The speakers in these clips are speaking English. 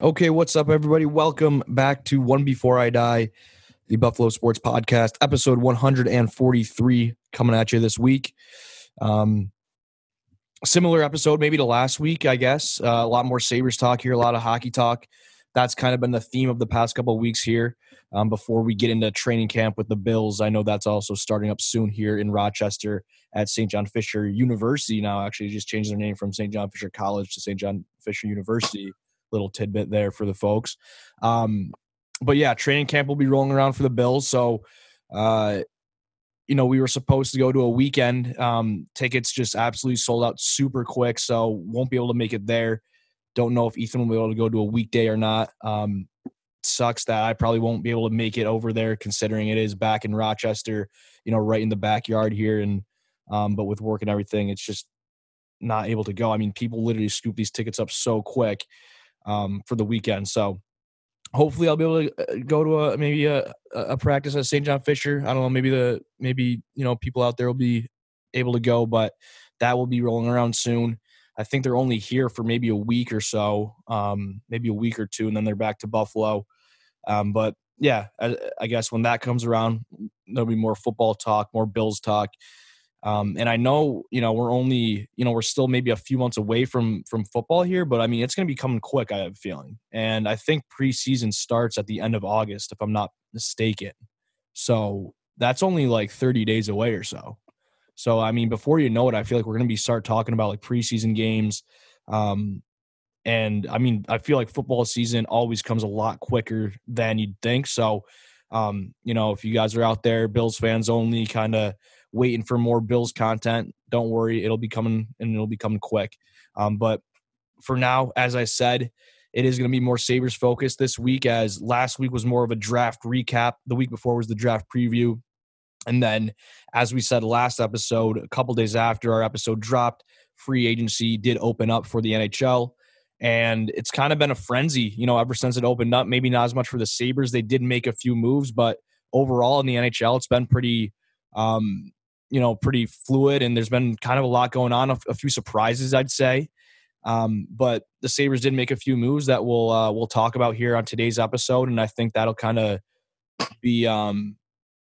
Okay, what's up, everybody? Welcome back to One Before I Die, the Buffalo Sports Podcast, episode 143, coming at you this week. Um, similar episode, maybe to last week, I guess. Uh, a lot more Sabres talk here, a lot of hockey talk. That's kind of been the theme of the past couple of weeks here. Um, before we get into training camp with the Bills, I know that's also starting up soon here in Rochester at St. John Fisher University. Now, actually, just changed their name from St. John Fisher College to St. John Fisher University little tidbit there for the folks. Um, but yeah, training camp will be rolling around for the Bills. So, uh, you know, we were supposed to go to a weekend. Um, tickets just absolutely sold out super quick, so won't be able to make it there. Don't know if Ethan will be able to go to a weekday or not. Um, sucks that I probably won't be able to make it over there, considering it is back in Rochester, you know, right in the backyard here. And um, but with work and everything, it's just not able to go. I mean, people literally scoop these tickets up so quick um, for the weekend. So hopefully I'll be able to uh, go to a maybe a, a practice at St. John Fisher. I don't know, maybe the maybe you know people out there will be able to go, but that will be rolling around soon. I think they're only here for maybe a week or so, um, maybe a week or two, and then they're back to Buffalo. Um, but yeah, I, I, guess when that comes around, there'll be more football talk, more Bills talk. Um, and I know, you know, we're only, you know, we're still maybe a few months away from from football here, but I mean, it's going to be coming quick. I have a feeling, and I think preseason starts at the end of August, if I'm not mistaken. So that's only like 30 days away or so. So I mean, before you know it, I feel like we're going to be start talking about like preseason games. Um, and I mean, I feel like football season always comes a lot quicker than you'd think. So, um, you know, if you guys are out there, Bills fans only, kind of waiting for more Bills content. Don't worry, it'll be coming and it'll be coming quick. Um, but for now, as I said, it is going to be more Sabres focused this week, as last week was more of a draft recap. The week before was the draft preview. And then, as we said last episode, a couple days after our episode dropped, free agency did open up for the NHL. And it's kind of been a frenzy, you know, ever since it opened up. Maybe not as much for the Sabres. They did make a few moves, but overall in the NHL, it's been pretty um, you know pretty fluid and there's been kind of a lot going on a, a few surprises i'd say. Um, but the sabres did make a few moves that we'll uh, we'll talk about here on today's episode and i think that'll kind of be um,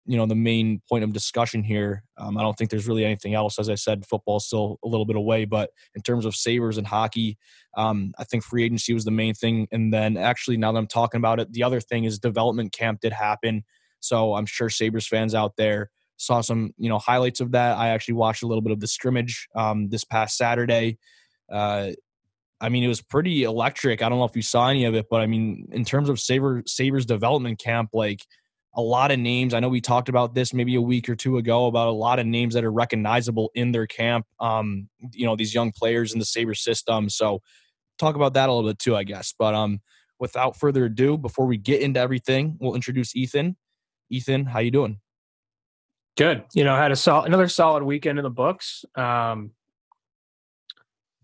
you know the main point of discussion here. Um, i don't think there's really anything else. As i said football's still a little bit away but in terms of sabres and hockey um, i think free agency was the main thing and then actually now that i'm talking about it the other thing is development camp did happen. So i'm sure sabres fans out there saw some you know highlights of that. I actually watched a little bit of the scrimmage um, this past Saturday. Uh, I mean, it was pretty electric. I don't know if you saw any of it, but I mean, in terms of Sabre Sabres development camp, like a lot of names. I know we talked about this maybe a week or two ago about a lot of names that are recognizable in their camp. Um, you know, these young players in the Sabre system. So talk about that a little bit too, I guess. But um, without further ado, before we get into everything, we'll introduce Ethan. Ethan, how you doing? Good. You know, had a solid another solid weekend in the books. Um,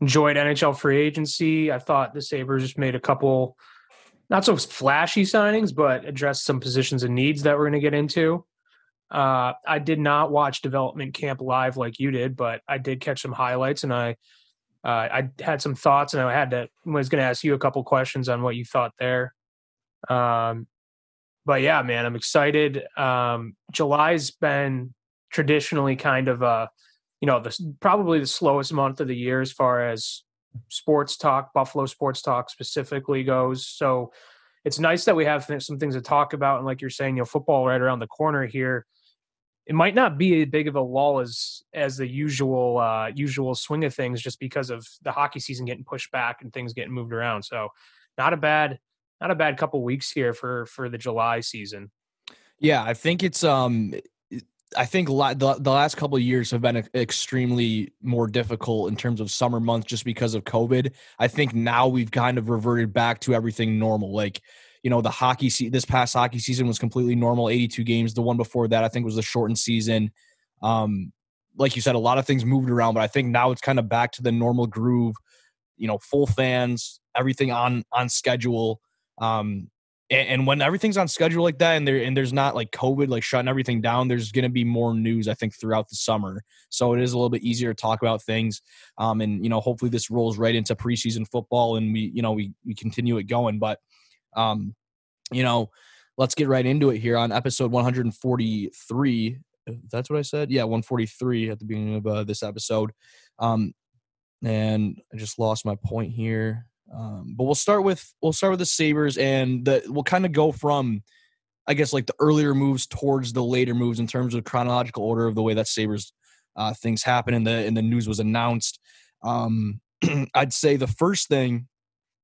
enjoyed NHL free agency. I thought the Sabres just made a couple not so flashy signings, but addressed some positions and needs that we're going to get into. Uh, I did not watch development camp live like you did, but I did catch some highlights and I uh, I had some thoughts and I had to was going to ask you a couple questions on what you thought there. Um, but yeah, man, I'm excited. Um, July's been traditionally kind of uh, you know, the probably the slowest month of the year as far as sports talk, Buffalo sports talk specifically goes. So it's nice that we have some things to talk about. And like you're saying, you know, football right around the corner here. It might not be as big of a lull as as the usual uh, usual swing of things, just because of the hockey season getting pushed back and things getting moved around. So not a bad not a bad couple weeks here for for the July season. Yeah, I think it's um I think the, the last couple years have been extremely more difficult in terms of summer months just because of COVID. I think now we've kind of reverted back to everything normal. Like, you know, the hockey se- this past hockey season was completely normal, 82 games. The one before that, I think, was the shortened season. Um, like you said, a lot of things moved around, but I think now it's kind of back to the normal groove. You know, full fans, everything on on schedule. Um, and, and when everything's on schedule like that, and there and there's not like COVID like shutting everything down, there's going to be more news I think throughout the summer. So it is a little bit easier to talk about things. Um, and you know, hopefully this rolls right into preseason football, and we you know we we continue it going. But um, you know, let's get right into it here on episode 143. That's what I said. Yeah, 143 at the beginning of uh, this episode. Um, and I just lost my point here. Um, but we'll start with we'll start with the Sabres, and the we'll kind of go from, I guess, like the earlier moves towards the later moves in terms of chronological order of the way that Sabres uh, things happen and the and the news was announced. Um, I'd say the first thing,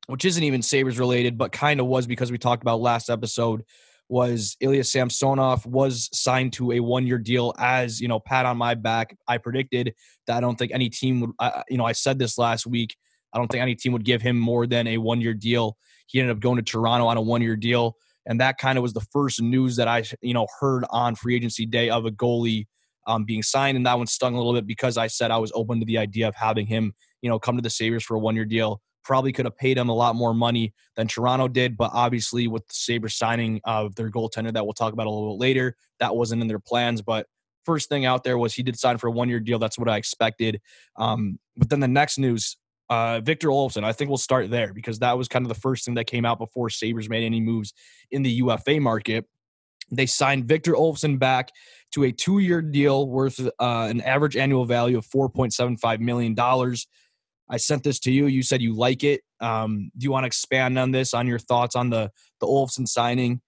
which isn't even Sabres related, but kind of was because we talked about last episode, was Ilya Samsonov was signed to a one year deal. As you know, pat on my back, I predicted that I don't think any team would. Uh, you know, I said this last week I don't think any team would give him more than a one year deal. He ended up going to Toronto on a one year deal. And that kind of was the first news that I, you know, heard on free agency day of a goalie um, being signed. And that one stung a little bit because I said I was open to the idea of having him, you know, come to the Sabres for a one year deal. Probably could have paid him a lot more money than Toronto did, but obviously with the Sabres signing of their goaltender that we'll talk about a little bit later, that wasn't in their plans. But first thing out there was he did sign for a one year deal. That's what I expected. Um, but then the next news uh, Victor Olofsson, I think we'll start there because that was kind of the first thing that came out before Sabres made any moves in the UFA market. They signed Victor Olofsson back to a two year deal worth uh, an average annual value of $4.75 million. I sent this to you. You said you like it. Um, do you want to expand on this, on your thoughts on the, the Olofsson signing?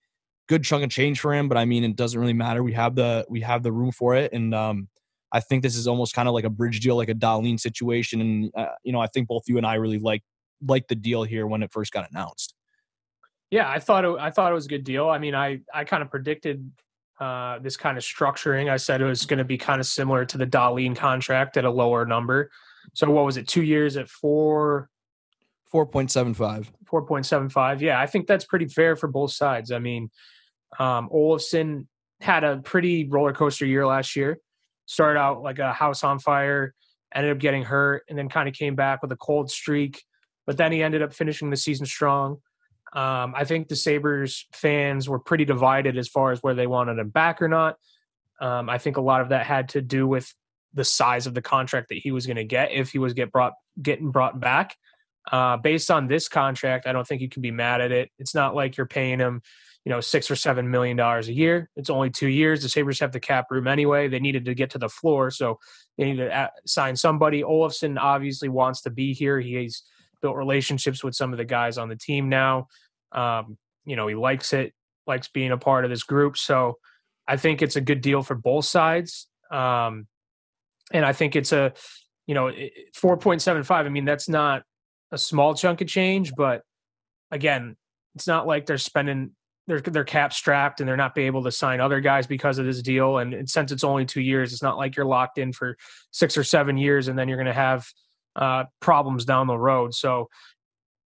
Good chunk of change for him, but I mean, it doesn't really matter. We have the we have the room for it, and um, I think this is almost kind of like a bridge deal, like a Dahlin situation. And uh, you know, I think both you and I really like like the deal here when it first got announced. Yeah, I thought it, I thought it was a good deal. I mean, I I kind of predicted uh, this kind of structuring. I said it was going to be kind of similar to the Dahlin contract at a lower number. So what was it? Two years at four. 4.75. 4.75. Yeah, I think that's pretty fair for both sides. I mean, um, Olofsson had a pretty roller coaster year last year started out like a house on fire, ended up getting hurt, and then kind of came back with a cold streak. But then he ended up finishing the season strong. Um, I think the Sabres fans were pretty divided as far as where they wanted him back or not. Um, I think a lot of that had to do with the size of the contract that he was going to get if he was get brought getting brought back. Uh, based on this contract, I don't think you can be mad at it. It's not like you're paying him you know six or seven million dollars a year. It's only two years. The Sabres have the cap room anyway. They needed to get to the floor, so they need to sign somebody. Olofsson obviously wants to be here. He's built relationships with some of the guys on the team now. Um, you know, he likes it, likes being a part of this group. So I think it's a good deal for both sides. Um, and I think it's a, you know, 4.75. I mean, that's not a small chunk of change, but again, it's not like they're spending they're they're cap strapped and they're not be able to sign other guys because of this deal. And since it's only two years, it's not like you're locked in for six or seven years and then you're going to have uh, problems down the road. So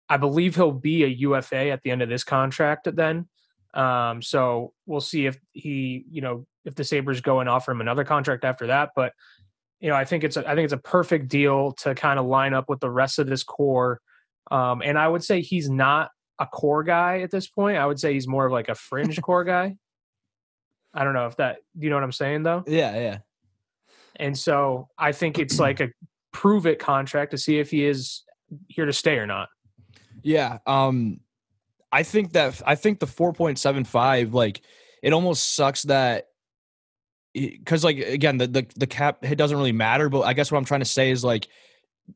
I believe he'll be a UFA at the end of this contract. Then, um, so we'll see if he, you know, if the Sabres go and offer him another contract after that. But you know, I think it's a, I think it's a perfect deal to kind of line up with the rest of this core. Um, and I would say he's not a core guy at this point. I would say he's more of like a fringe core guy. I don't know if that do you know what I'm saying though? Yeah, yeah. And so I think it's like a prove it contract to see if he is here to stay or not. Yeah. Um I think that I think the 4.75 like it almost sucks that because like again the, the the cap it doesn't really matter but i guess what i'm trying to say is like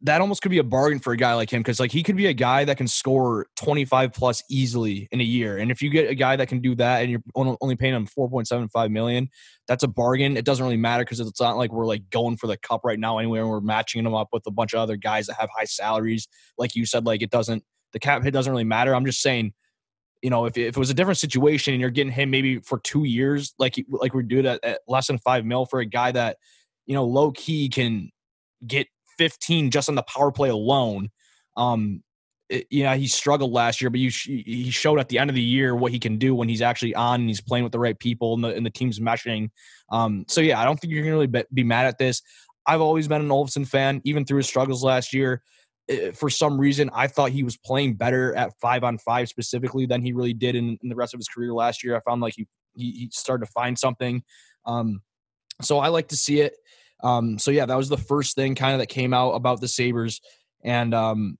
that almost could be a bargain for a guy like him because like he could be a guy that can score 25 plus easily in a year. And if you get a guy that can do that and you're only paying him 4.75 million that's a bargain. It doesn't really matter because it's not like we're like going for the cup right now anyway and we're matching them up with a bunch of other guys that have high salaries. Like you said like it doesn't the cap hit doesn't really matter. I'm just saying you know if, if it was a different situation and you're getting him maybe for two years like like we're doing at, at less than five mil for a guy that you know low key can get 15 just on the power play alone. Um, it, yeah, he struggled last year, but you he showed at the end of the year what he can do when he's actually on and he's playing with the right people and the, and the team's meshing. Um, so yeah, I don't think you can really be, mad at this. I've always been an Olofsson fan, even through his struggles last year. for some reason, I thought he was playing better at five on five specifically than he really did in, in the rest of his career last year. I found like he he, he started to find something. Um, so I like to see it. Um, so yeah, that was the first thing kind of that came out about the Sabres. And um,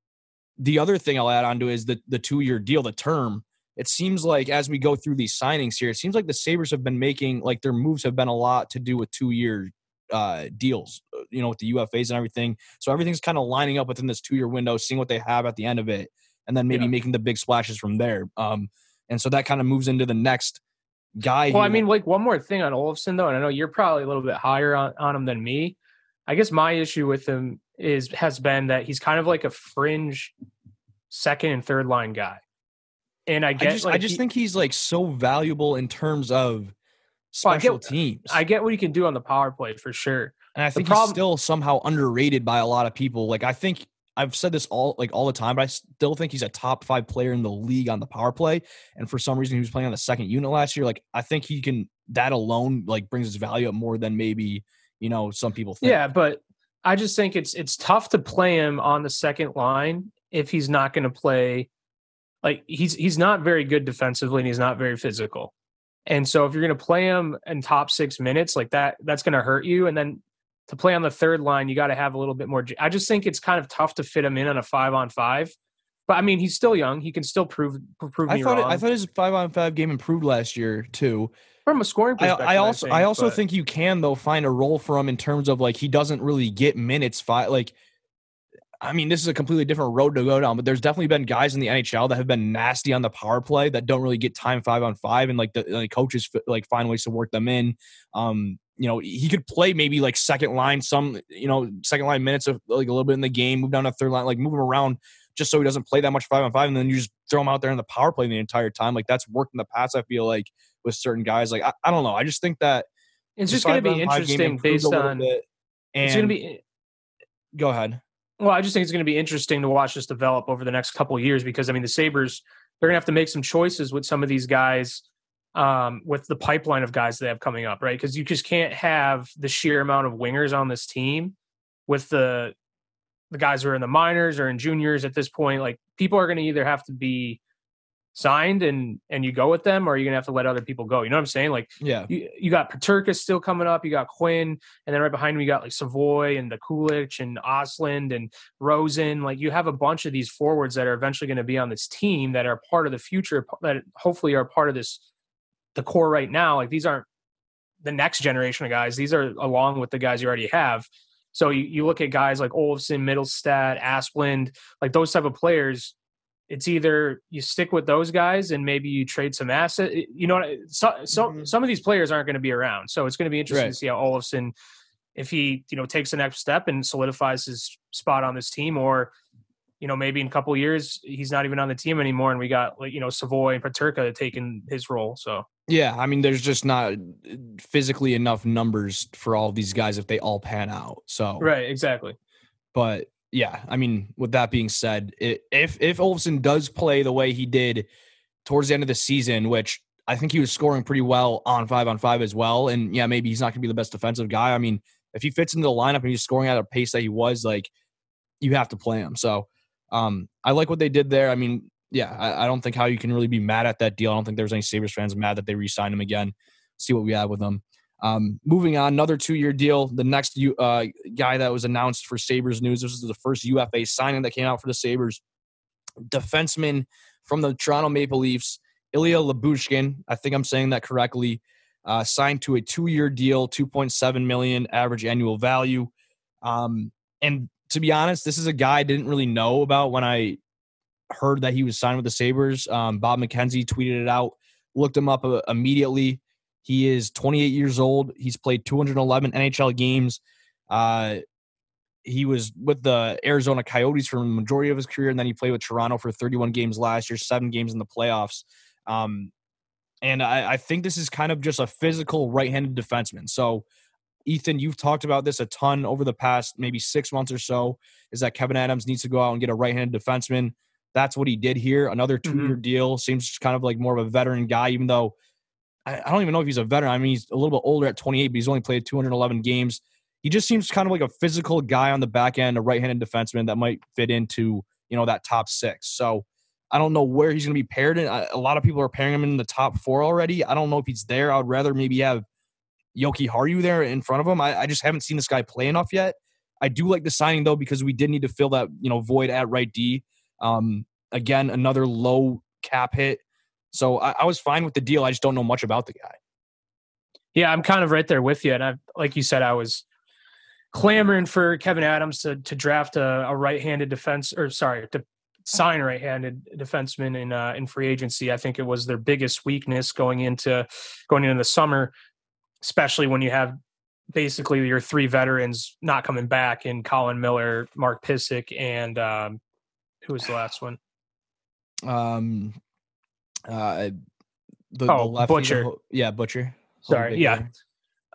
the other thing I'll add on to is the the two year deal, the term. It seems like as we go through these signings here, it seems like the Sabres have been making like their moves have been a lot to do with two year uh, deals, uh, you know, with the UFAs and everything. So everything's kind of lining up within this two year window, seeing what they have at the end of it, and then maybe yeah. making the big splashes from there. Um, and so that kind of moves into the next guy. Well, I mean, like one more thing on Olofsson though, and I know you're probably a little bit higher on, on him than me. I guess my issue with him is has been that he's kind of like a fringe second and third line guy. And I get, I just, like, I just he, think he's like so valuable in terms of special well, I get, teams. I get what he can do on the power play for sure. And I think problem, he's still somehow underrated by a lot of people. Like I think I've said this all like all the time, but I still think he's a top five player in the league on the power play. And for some reason, he was playing on the second unit last year. Like I think he can. That alone like brings his value up more than maybe you know some people think. Yeah, but I just think it's it's tough to play him on the second line if he's not going to play. Like he's he's not very good defensively and he's not very physical. And so if you're going to play him in top six minutes like that, that's going to hurt you. And then to play on the third line, you got to have a little bit more. I just think it's kind of tough to fit him in on a five on five. But I mean, he's still young. He can still prove prove I me thought wrong. It, I thought his five on five game improved last year too. From a scoring perspective, I, I also I, think, I also but. think you can though find a role for him in terms of like he doesn't really get minutes. Five like I mean, this is a completely different road to go down, but there's definitely been guys in the NHL that have been nasty on the power play that don't really get time five on five, and like the like coaches like find ways to work them in. Um, you know, he could play maybe like second line, some you know second line minutes of like a little bit in the game, move down to third line, like move him around just so he doesn't play that much five on five, and then you just throw him out there in the power play the entire time. Like that's worked in the past. I feel like with certain guys, like I, I don't know. I just think that it's just going to be interesting based on. Bit, it's going to be. Eh, Go ahead. Well, I just think it's going to be interesting to watch this develop over the next couple years because I mean the Sabres they're going to have to make some choices with some of these guys um, with the pipeline of guys they have coming up, right? Because you just can't have the sheer amount of wingers on this team with the the guys who are in the minors or in juniors at this point. Like people are going to either have to be signed and and you go with them, or you're gonna have to let other people go. You know what I'm saying? Like, yeah, you, you got Peterka still coming up, you got Quinn, and then right behind him you got like Savoy and the Kulich and Ostlund and Rosen. Like, you have a bunch of these forwards that are eventually going to be on this team that are part of the future, that hopefully are part of this the core right now. Like, these aren't the next generation of guys; these are along with the guys you already have. So you, you look at guys like Olofsson, Mittelstadt, Asplund, like those type of players it's either you stick with those guys and maybe you trade some asset. You know, so, so mm-hmm. some of these players aren't going to be around, so it's going to be interesting right. to see how Olofsson, if he you know takes the next step and solidifies his spot on this team, or you know maybe in a couple years he's not even on the team anymore, and we got like you know Savoy and Peterka taking his role. So yeah, I mean, there's just not physically enough numbers for all these guys if they all pan out. So right, exactly. But yeah, I mean, with that being said, if if Olofsson does play the way he did towards the end of the season, which I think he was scoring pretty well on five on five as well, and yeah, maybe he's not going to be the best defensive guy. I mean, if he fits into the lineup and he's scoring at a pace that he was, like, you have to play him. So, um, I like what they did there. I mean, yeah, I, I don't think how you can really be mad at that deal. I don't think there's any Sabres fans mad that they re-signed him again. See what we have with them. Um, moving on, another two-year deal. The next uh, guy that was announced for Sabres news. This is the first UFA signing that came out for the Sabres. Defenseman from the Toronto Maple Leafs, Ilya Lyubushkin. I think I'm saying that correctly. Uh, signed to a two-year deal, 2.7 million average annual value. Um, and to be honest, this is a guy I didn't really know about when I heard that he was signed with the Sabres. Um, Bob McKenzie tweeted it out. Looked him up uh, immediately. He is 28 years old. He's played 211 NHL games. Uh, he was with the Arizona Coyotes for the majority of his career, and then he played with Toronto for 31 games last year, seven games in the playoffs. Um, and I, I, think this is kind of just a physical right-handed defenseman. So, Ethan, you've talked about this a ton over the past maybe six months or so. Is that Kevyn Adams needs to go out and get a right-handed defenseman? That's what he did here. Another two-year mm-hmm. deal seems kind of like more of a veteran guy, even though I don't even know if he's a veteran. I mean, he's a little bit older at 28, but he's only played 211 games. he just seems kind of like a physical guy on the back end, a right-handed defenseman that might fit into you know that top six. So I don't know where he's going to be paired in. A lot of people are pairing him in the top four already. I don't know if he's there. I would rather maybe have Jokiharju there in front of him. I, I just haven't seen this guy play enough yet. I do like the signing though because we did need to fill that you know void at right D. Um, again, another low cap hit. So I, I was fine with the deal. I just don't know much about the guy. Yeah, I'm kind of right there with you. And I, like you said, I was clamoring for Kevyn Adams to to draft a, a right-handed defense, or sorry, to sign right-handed defenseman in uh, in free agency. I think it was their biggest weakness going into going into the summer, especially when you have basically your three veterans not coming back in Colin Miller, Mark Pysyk, and um, who was the last one? Um, uh, the, oh, the lefty, Butcher. The, yeah, Butcher. Sorry, yeah.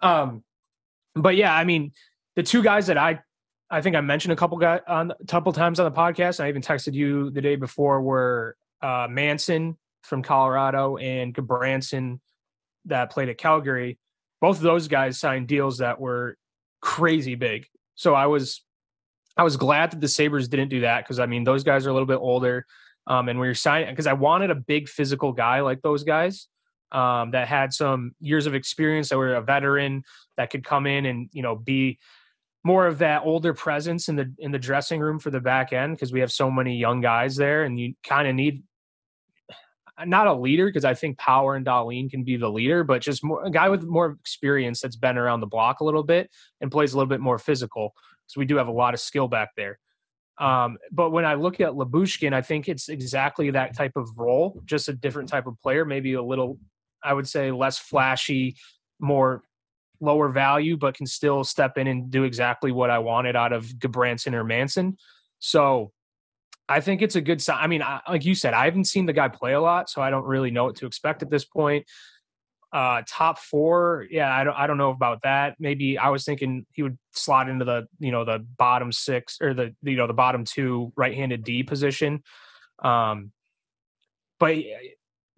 Um, but yeah, I mean, the two guys that I I think I mentioned a couple guys on a couple times on the podcast. And I even texted you the day before were uh, Manson from Colorado and Gudbranson that played at Calgary. Both of those guys signed deals that were crazy big. So I was I was glad that the Sabres didn't do that because I mean those guys are a little bit older. Um, and we were signing because I wanted a big physical guy like those guys um, that had some years of experience, that were a veteran that could come in and you know be more of that older presence in the in the dressing room for the back end because we have so many young guys there, and you kind of need not a leader because I think Power and Dahlin can be the leader, but just more, a guy with more experience that's been around the block a little bit and plays a little bit more physical. So we do have a lot of skill back there. Um, but when I look at Lyubushkin, I think it's exactly that type of role, just a different type of player, maybe a little, I would say, less flashy, more lower value, but can still step in and do exactly what I wanted out of Gudbranson or Manson. So I think it's a good sign. I mean, I, like you said, I haven't seen the guy play a lot, so I don't really know what to expect at this point. Uh, top four, yeah, I don't, I don't know about that. Maybe I was thinking he would slot into the, you know, the bottom six or the, you know, the bottom two right-handed D position. Um, but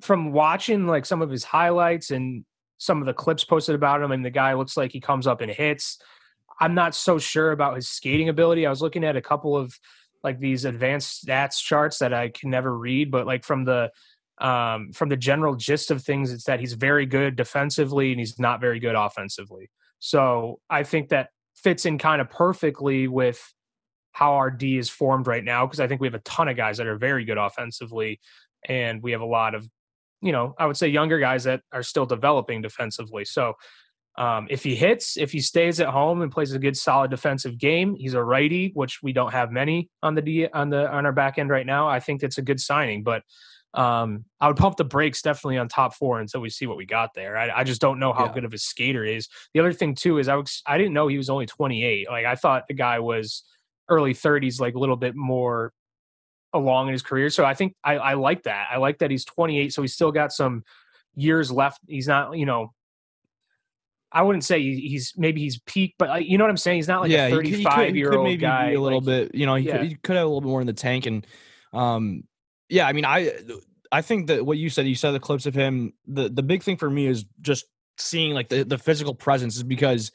from watching like some of his highlights and some of the clips posted about him, and the guy looks like he comes up and hits. I'm not so sure about his skating ability. I was looking at a couple of like these advanced stats charts that I can never read, but like from the um, from the general gist of things, it's that he's very good defensively and he's not very good offensively. So I think that fits in kind of perfectly with how our D is formed right now because I think we have a ton of guys that are very good offensively, and we have a lot of you know, I would say younger guys that are still developing defensively. So um, if he hits, if he stays at home and plays a good solid defensive game, he's a righty, which we don't have many on the D on the on our back end right now. I think that's a good signing, but um, I would pump the brakes definitely on top four until we see what we got there. I, I just don't know how yeah. good of a skater is. The other thing too is I was I didn't know he was only 28. Like I thought the guy was early 30s, like a little bit more along in his career. So I think I, I like that. I like that he's 28, so he's still got some years left. He's not, you know, I wouldn't say he's maybe he's peak, but you know what I'm saying. He's not like yeah, a 35 year old guy. a little like, bit, you know, he, yeah. could, he could have a little bit more in the tank. And um, yeah, I mean, I I think that what you said, you said the clips of him. The the big thing for me is just seeing like the the physical presence is because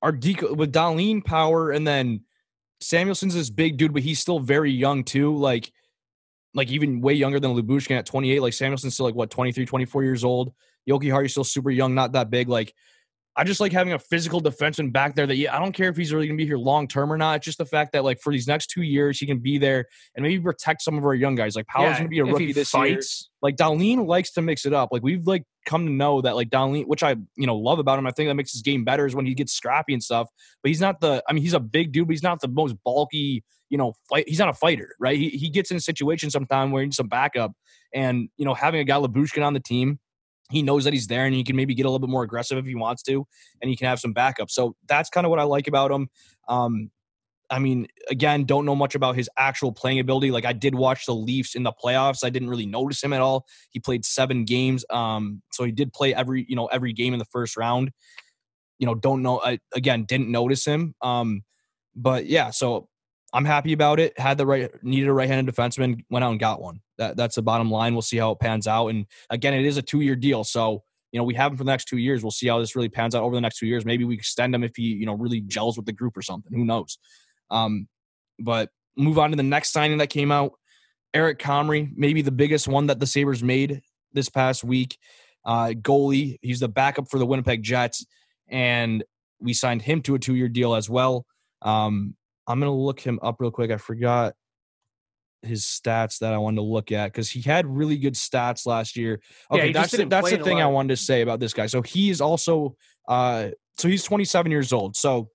our deco with Dahlin power and then Samuelsson's this big dude, but he's still very young too. Like, like even way younger than Lyubushkin at 28. Like Samuelsson's still like what 23, 24 years old. Yoki Jokiharju's still super young, not that big. Like I just like having a physical defenseman back there that yeah, I don't care if he's really gonna be here long term or not. It's just the fact that like for these next two years, he can be there and maybe protect some of our young guys. Like Power's yeah, gonna be a rookie this fights. year. Like Dahlin likes to mix it up. Like we've like come to know that like Dahlin, which I you know love about him. I think that makes his game better is when he gets scrappy and stuff. But he's not the. I mean, he's a big dude, but he's not the most bulky. You know, fight. He's not a fighter, right? He he gets in a situation sometime where he needs some backup, and you know, having a guy Lyubushkin on the team he knows that he's there and he can maybe get a little bit more aggressive if he wants to and he can have some backup. So that's kind of what i like about him. Um, i mean again don't know much about his actual playing ability. Like i did watch the leafs in the playoffs. I didn't really notice him at all. He played seven games um, so he did play every you know every game in the first round. You know don't know I, again didn't notice him. Um, but yeah so i'm happy about it had the right needed a right-handed defenseman went out and got one that that's the bottom line. We'll see how it pans out. And again, it is a two year deal, so you know, we have him for the next two years. We'll see how this really pans out over the next two years. Maybe we extend him if he, you know, really gels with the group or something. Who knows? Um, but move on to the next signing that came out. Eric Comrie, maybe the biggest one that the Sabres made this past week. Uh, goalie, he's the backup for the Winnipeg Jets, and we signed him to a two-year deal as well. Um, I'm gonna look him up real quick. I forgot his stats that I wanted to look at because he had really good stats last year. Okay, he that's the, that's the thing I wanted to say about this guy. So he is also uh so he's 27 years old. So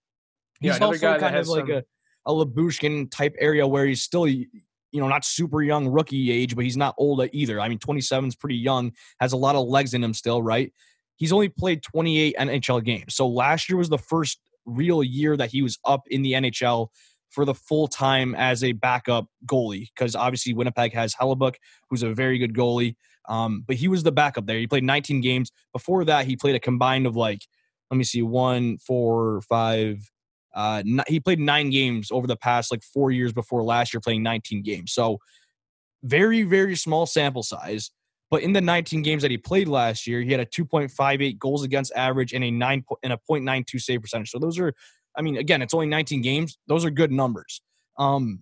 he's another also kind of like some- a a Lyubushkin type area where he's still you know not super young rookie age, but he's not old either. I mean 27 is pretty young, has a lot of legs in him still, right? He's only played 28 NHL games. So last year was the first real year that he was up in the NHL for the full time as a backup goalie because obviously Winnipeg has Hellebuyck, who's a very good goalie. Um, but he was the backup there. He played 19 games. Before that, he played a combined of like, let me see, one, four, five. Uh, n- he played nine games over the past like four years before last year, playing 19 games. So very, very small sample size. But in the 19 games that he played last year, he had a 2.58 goals against average and a nine and a 0.92 save percentage. So those are, I mean, again, it's only 19 games. Those are good numbers. Um,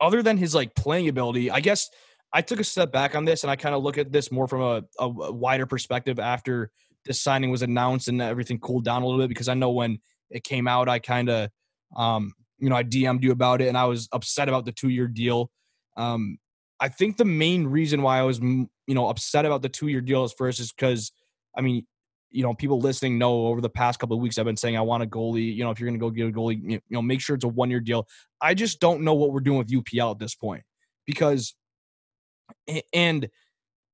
other than his like playing ability, I guess I took a step back on this and I kind of look at this more from a, a wider perspective after this signing was announced and everything cooled down a little bit because I know when it came out, I kind of, um, you know, I DM'd you about it and I was upset about the two year deal. Um, I think the main reason why I was, you know, upset about the two year deal first is because, I mean, you know, people listening know over the past couple of weeks I've been saying I want a goalie. You know, if you're going to go get a goalie, you know, make sure it's a one year deal. I just don't know what we're doing with UPL at this point because, and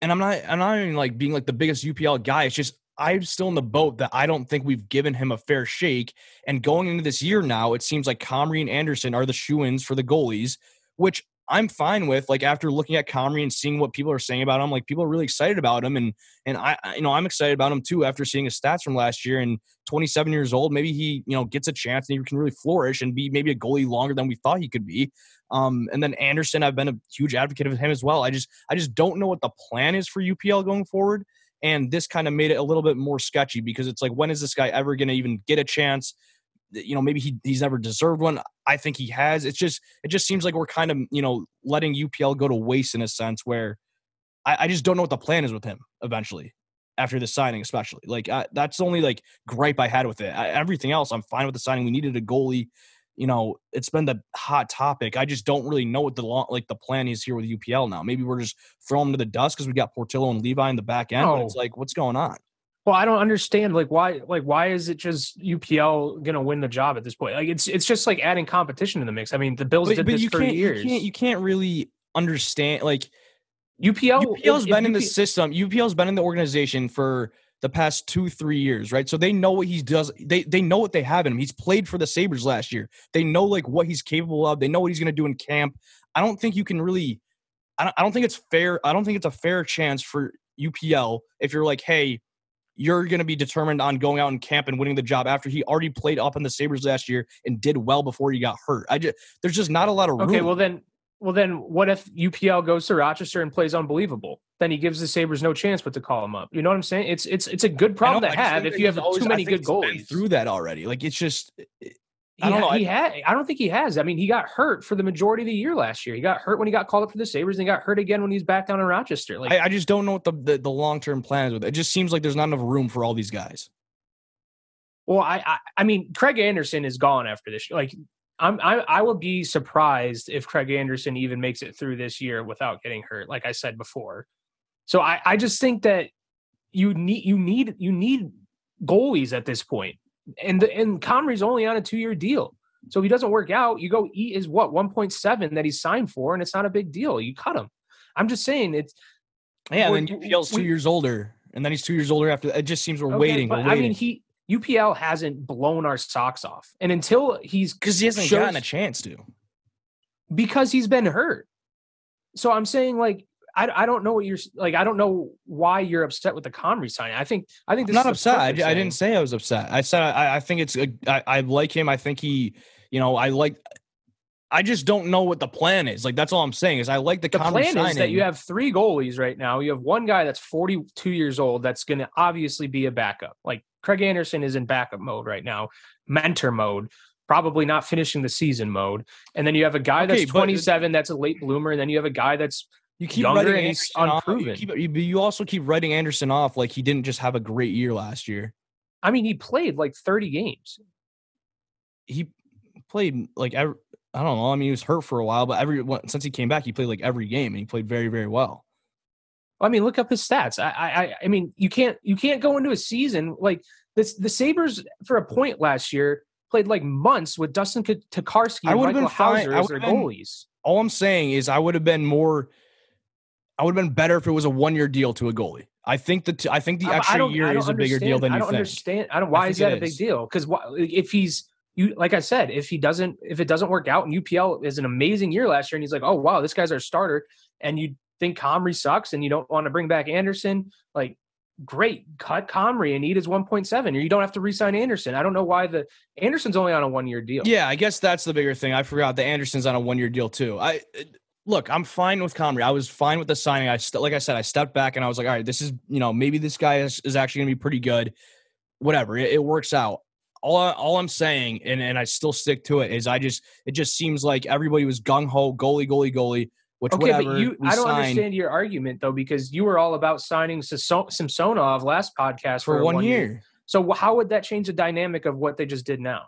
and I'm not I'm not even like being like the biggest UPL guy. It's just I'm still in the boat that I don't think we've given him a fair shake. And going into this year now, it seems like Comrie and Anderson are the shoe-ins for the goalies, which I'm fine with. Like after looking at Comrie and seeing what people are saying about him, like people are really excited about him, and and I, you know, I'm excited about him too after seeing his stats from last year. And 27 years old, maybe he, you know, gets a chance and he can really flourish and be maybe a goalie longer than we thought he could be. Um, and then Anderson, I've been a huge advocate of him as well. I just, I just don't know what the plan is for UPL going forward. And this kind of made it a little bit more sketchy because it's like, when is this guy ever going to even get a chance? You know, maybe he, he's never deserved one. I think he has. It's just, it just seems like we're kind of, you know, letting UPL go to waste in a sense where I, I just don't know what the plan is with him eventually after the signing, especially. Like I, that's the only like gripe I had with it. I, everything else, I'm fine with the signing. We needed a goalie. You know, it's been the hot topic. I just don't really know what the lo- like the plan is here with UPL now. Maybe we're just throwing them to the dust because we got Portillo and Levi in the back end. But oh. it's like, what's going on? Well, I don't understand like why like why is it just UPL gonna win the job at this point? Like it's it's just like adding competition to the mix. I mean, the Bills did this you for years. you can't you can't really understand like UPL UPL's been if in the system. UPL's been in the organization for the past two, three years, right? So they know what he does. They they know what they have in him. He's played for the Sabres last year. They know like what he's capable of. They know what he's going to do in camp. I don't think you can really. I don't, I don't think it's fair. I don't think it's a fair chance for UPL if you're like, hey, you're going to be determined on going out in camp and winning the job after he already played up in the Sabres last year and did well before he got hurt. I just there's just not a lot of room. Okay, well then well then what if UPL goes to Rochester and plays unbelievable? Then he gives the Sabres no chance but to call him up. You know what I'm saying? It's it's it's a good problem to have if you have always- too many good goalies. through that already. Like it's just I don't know. he I- had. I don't think he has. I mean, he got hurt for the majority of the year last year. He got hurt when he got called up for the Sabres, and he got hurt again when he's back down in Rochester. Like, I, I just don't know what the, the, the long term plan is with it. It just seems like there's not enough room for all these guys. well, I, I, I mean, Craig Anderson is gone after this. Like, I'm, I, I would be surprised if Craig Anderson even makes it through this year without getting hurt. Like I said before, so I, I just think that you need, you need, you need goalies at this point, and the, and Comrie's only on a two year deal. So if he doesn't work out, you go eat is what 1.7 that he's signed for, and it's not a big deal. You cut him. I'm just saying it's Yeah, and then UPL's two we- years older, and then he's two years older after. It just seems we're okay, waiting. but We're I mean, he UPL hasn't blown our socks off, and until he's because he hasn't shows- gotten a chance to. because he's been hurt. So I'm saying like I, I don't know what you're like. I don't know why you're upset with the Comrie signing. I think I think I'm this not is a upset. I, I didn't say I was upset. I said I, I think it's. A, I, I like him. I think he. You know, I like. I just don't know what the plan is. Like that's all I'm saying is I like the, The plan signing. is that you have three goalies right now. You have one guy that's 42 years old that's going to obviously be a backup. Like Craig Anderson is in backup mode right now, mentor mode, probably not finishing the season mode. And then you have a guy Okay, that's but- uh, 27 that's a late bloomer, and then you have a guy that's you keep younger writing and he's Anderson off. You, keep, you, also keep writing Anderson off like he didn't just have a great year last year. I mean, he played like 30 games. He played like every, I don't know. I mean, he was hurt for a while, but every since he came back, he played like every game and he played very very well. I mean, look up his stats. I, I, I- mean, you can't, you can't go into a season like this. The Sabres, for a point last year, played like months with Dustin Tokarski I and would've Michael been fine- Houser I as their would've been- goalies. All I'm saying is I would have been more. I would have been better if it was a one year deal to a goalie. I think the t- I think the I- I extra year is a bigger deal than I don't think. understand. I don't. Why think is that a big is. deal? Because if he's you, like I said, if he doesn't, if it doesn't work out, and UPL is an amazing year last year, and he's like, oh wow, this guy's our starter, and you think Comrie sucks, and you don't want to bring back Anderson, like. Great, cut Comrie and eat his 1.7, or you don't have to re-sign Anderson. I don't know why the Anderson's only on a one-year deal. Yeah, I guess that's the bigger thing. I forgot that Anderson's on a one year deal too. I look, I'm fine with Comrie. I was fine with the signing. I st- like I said, I stepped back and I was like, all right, this is you know maybe this guy is, is actually gonna be pretty good. Whatever, it, it works out. All all I'm saying, and and I still stick to it, is I just it just seems like everybody was gung ho goalie goalie goalie. Which Okay, but you, I don't signed understand your argument though, because you were all about signing Samsonov last podcast for a one year. So how would that change the dynamic of what they just did now?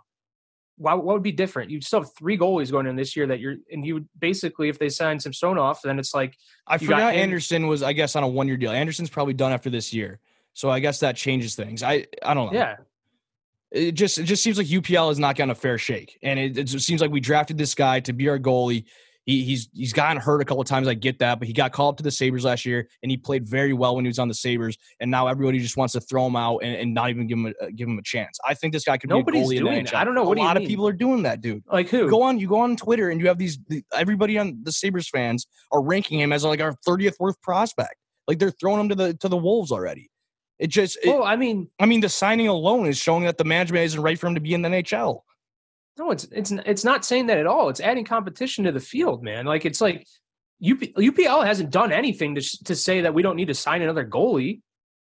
Why, what would be different? You'd still have three goalies going in this year that you're, and you would basically, if they sign Samsonov, then it's like, I You got forgot Anderson was, I guess, on a one year deal. Anderson's probably done after this year, so I guess that changes things. I I don't know. yeah, it just it just seems like UPL is not getting a fair shake, and it, it just seems like we drafted this guy to be our goalie. He, he's he's gotten hurt a couple of times. I get that, but he got called up to the Sabres last year, and he played very well when he was on the Sabres. And now everybody just wants to throw him out and, and not even give him a, uh, give him a chance. I think this guy could Nobody's be a goalie doing in the. NHL. I don't know. A What do you lot of people are doing that, dude. like who? Go on, you go on Twitter, and you have these the, everybody on the Sabres fans are ranking him as like our thirtieth worth prospect. Like they're throwing him to the to the Wolves already. It just it, well, I mean, I mean, the signing alone is showing that the management isn't ready for him to be in the NHL. No, it's it's it's not saying that at all. It's adding competition to the field, man. Like it's like UP, UPL hasn't done anything to to say that we don't need to sign another goalie.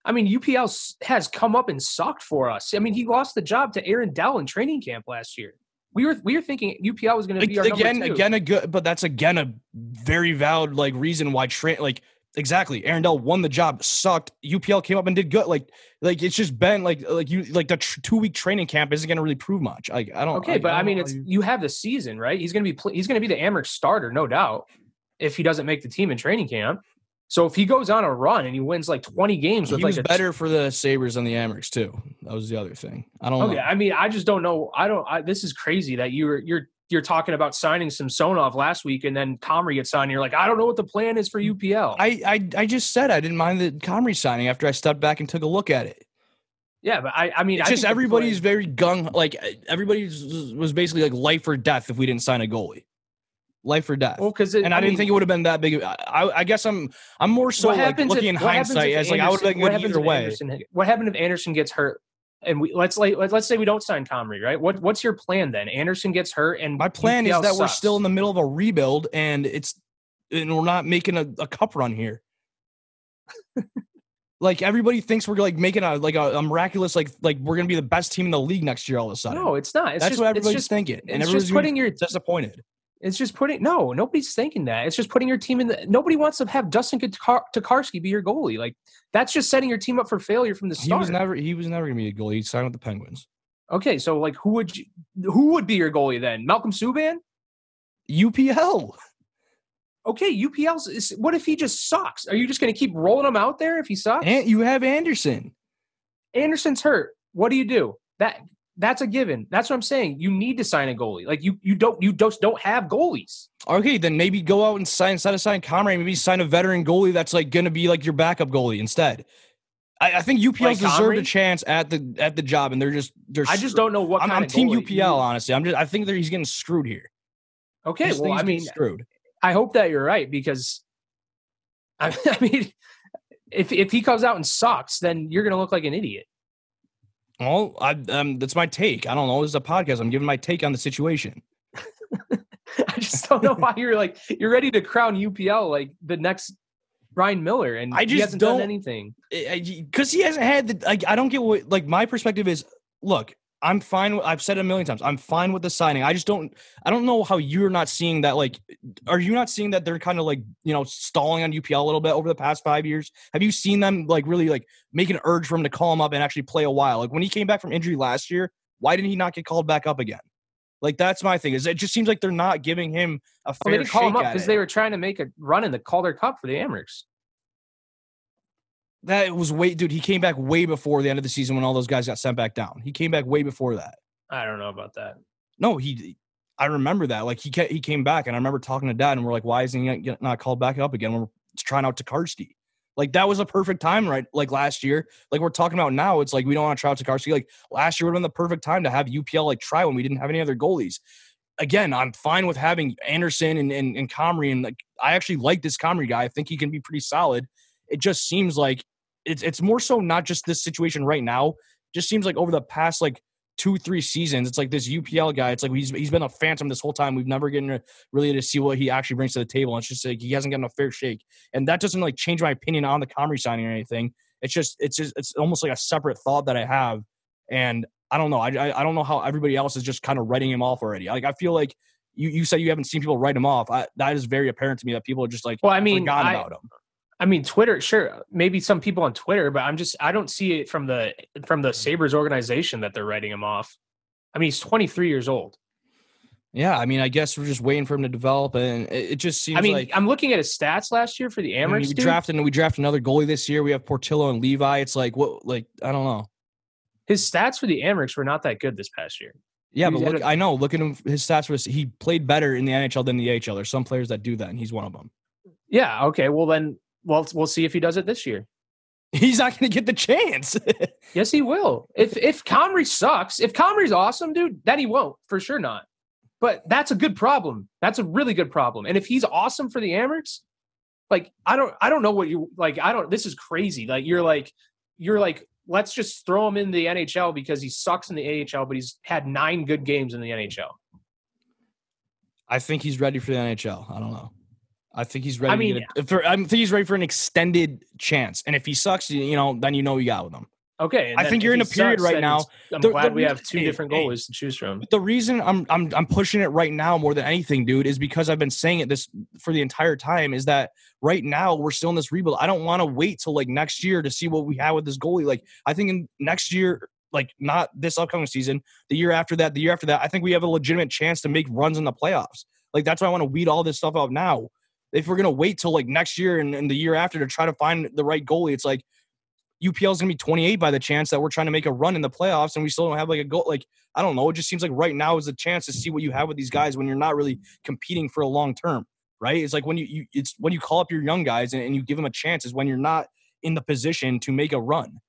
I mean, UPL has come up and sucked for us. I mean, he lost the job to Aaron Dell in training camp last year. We were we were thinking UPL was going to be our again, again, a good, but that's again a very valid like reason why train like exactly. Aaron Dell won the job, sucked. UPL came up and did good. Like, like it's just been like like you like the tr- two week training camp isn't going to really prove much. Like, I don't. Okay, but I don't mean, it's you- you have the season, right? He's going to be pl- he's going to be the Amerks starter, no doubt, if he doesn't make the team in training camp. So if he goes on a run and he wins like twenty games with he like a better for the Sabres than the Amerks too. That was the other thing. I don't Okay, know. I mean, I just don't know. I don't. I, this is crazy that you're you're you're talking about signing Samsonov last week, and then Comrie gets signed. And you're like, I don't know what the plan is for UPL. I, I I just said I didn't mind the Comrie signing after I stepped back and took a look at it. yeah, but I I mean, It's I just everybody's very gung like everybody was basically like life or death if we didn't sign a goalie, life or death. well because and I, didn't think it would have been that big. of- I, I guess I'm I'm more so like looking if, in hindsight if as like I would have been what good happens either way. Anderson, what happened if Anderson gets hurt? And we let's like let- let's say we don't sign Comrie, right? What what's your plan then? Anderson gets hurt, and My plan is that we're still in the middle of a rebuild and it's and we're not making a, a cup run here. like everybody thinks we're like making a like a, a miraculous like like we're gonna be the best team in the league next year all of a sudden. No, it's not. It's That's just, what it's everybody's just, thinking, and It's everybody's just putting your. disappointed. It's just putting. No, nobody's thinking that. It's just putting your team in the. Nobody wants to have Dustin Tokarski be your goalie. Like that's just setting your team up for failure from the start. He was never he was never gonna be a goalie. He signed with the Penguins. okay, so like who would you, who would be your goalie then? Malcolm Subban? UPL. Okay, UPL's. Is, what if he just sucks? Are you just going to keep rolling him out there if he sucks? And you have Anderson. Anderson's hurt. What do you do? That that's a given. That's what I'm saying. You need to sign a goalie. Like you you don't you just don't have goalies. Okay, then maybe go out and sign instead of signing Comrie, maybe sign a veteran goalie that's like gonna be like your backup goalie instead. I, I think UPL's Like deserved a chance at the at the job, and they're just they're. I just don't know what I'm, I'm of team UPL you- honestly. I'm just I think that he's getting screwed here. Okay, just well, I mean, screwed. I hope that you're right because I, I mean, if if he comes out and sucks, then you're going to look like an idiot. Well, I um, that's my take. I don't know. This is a podcast. I'm giving my take on the situation. I just don't know why you're like you're ready to crown UPL like the next Brian Miller, and I he just hasn't don't- done anything. because he hasn't had the like I don't get what like my perspective is look I'm fine with, I've said it a million times I'm fine with the signing. I just don't I don't know how you're not seeing that like are you not seeing that they're kind of like you know stalling on UPL a little bit over the past five years? Have you seen them like really like make an urge for him to call him up and actually play a while? Like when he came back from injury last year why didn't he not get called back up again? Like that's my thing is it just seems like they're not giving him a Well, they didn't call him up because they were trying to make a run in the Calder Cup for the Amerks. That was way dude he came back way before the end of the season when all those guys got sent back down he came back way before that I don't know about that. No, he. I remember that. Like he he came back, and I remember talking to Dad, and we're like, "Why isn't he not called back up again? We're trying out Tokarski." Like that was a perfect time, right? Like last year, like we're talking about now. It's like we don't want to try out Tokarski. Like last year would have been the perfect time to have UPL like try when we didn't have any other goalies. Again, I'm fine with having Anderson and and, and Comrie, and like I actually like this Comrie guy. I think he can be pretty solid. It just seems like it's it's more so not just this situation right now. Just seems like over the past like two, three seasons. It's like this UPL guy. It's like he's he's been a phantom this whole time. We've never gotten to really to see what he actually brings to the table. And it's just like he hasn't gotten a fair shake. And that doesn't like change my opinion on the Comrie signing or anything. It's just it's just it's almost like a separate thought that I have. And I don't know. I I, I don't know how everybody else is just kind of writing him off already. Like I feel like you you said you haven't seen people write him off. I, that is very apparent to me that people are just like Well, I mean, forgotten I, about him. I mean, Twitter, sure, maybe some people on Twitter, but I'm just I don't see it from the from the Sabres organization that they're writing him off. I mean, he's 23 years old. Yeah, I mean, I guess we're just waiting for him to develop, and it, it just seems I mean, like I'm looking at his stats last year for the I mean, Amerks. we drafted and we drafted another goalie this year. We have Portillo and Levi. It's like what like I don't know. His stats for the Amerks were not that good this past year. Yeah, but look, a- I know. Look at him. His stats was he played better in the NHL than the AHL. There's some players that do that, and he's one of them. Yeah. Okay. Well, then, well, we'll see if he does it this year. He's not going to get the chance. Yes, he will. If if Comrie sucks, if Comrie's awesome, dude, then he won't for sure not. But that's a good problem. That's a really good problem. And if he's awesome for the Amerks, like I don't I don't know what you like. I don't. This is crazy. Like you're like you're like let's just throw him in the NHL because he sucks in the AHL, but he's had nine good games in the NHL. I think he's ready for the NHL. I don't know. I think he's ready. I to mean- a- if I think he's ready for an extended chance. And if he sucks, you you know, then you know you got with him. Okay. I think you're in a period sucks, right now- I'm the- glad the we have two different goalies to choose from. But the reason I'm I'm I'm pushing it right now more than anything, dude, is because I've been saying it this for the entire time. Is that right now we're still in this rebuild. I don't want to wait till like next year to see what we have with this goalie. Like I think in next year, like not this upcoming season, the year after that, the year after that, I think we have a legitimate chance to make runs in the playoffs. Like that's why I want to weed all this stuff out now. If we're gonna wait till like next year and, and the year after to try to find the right goalie, it's like UPL is gonna be 28 by the chance that we're trying to make a run in the playoffs and we still don't have like a goal. Like I don't know. It just seems like right now is a chance to see what you have with these guys when you're not really competing for a long term, right? It's like when you, you it's when you call up your young guys and, and you give them a chance is when you're not in the position to make a run.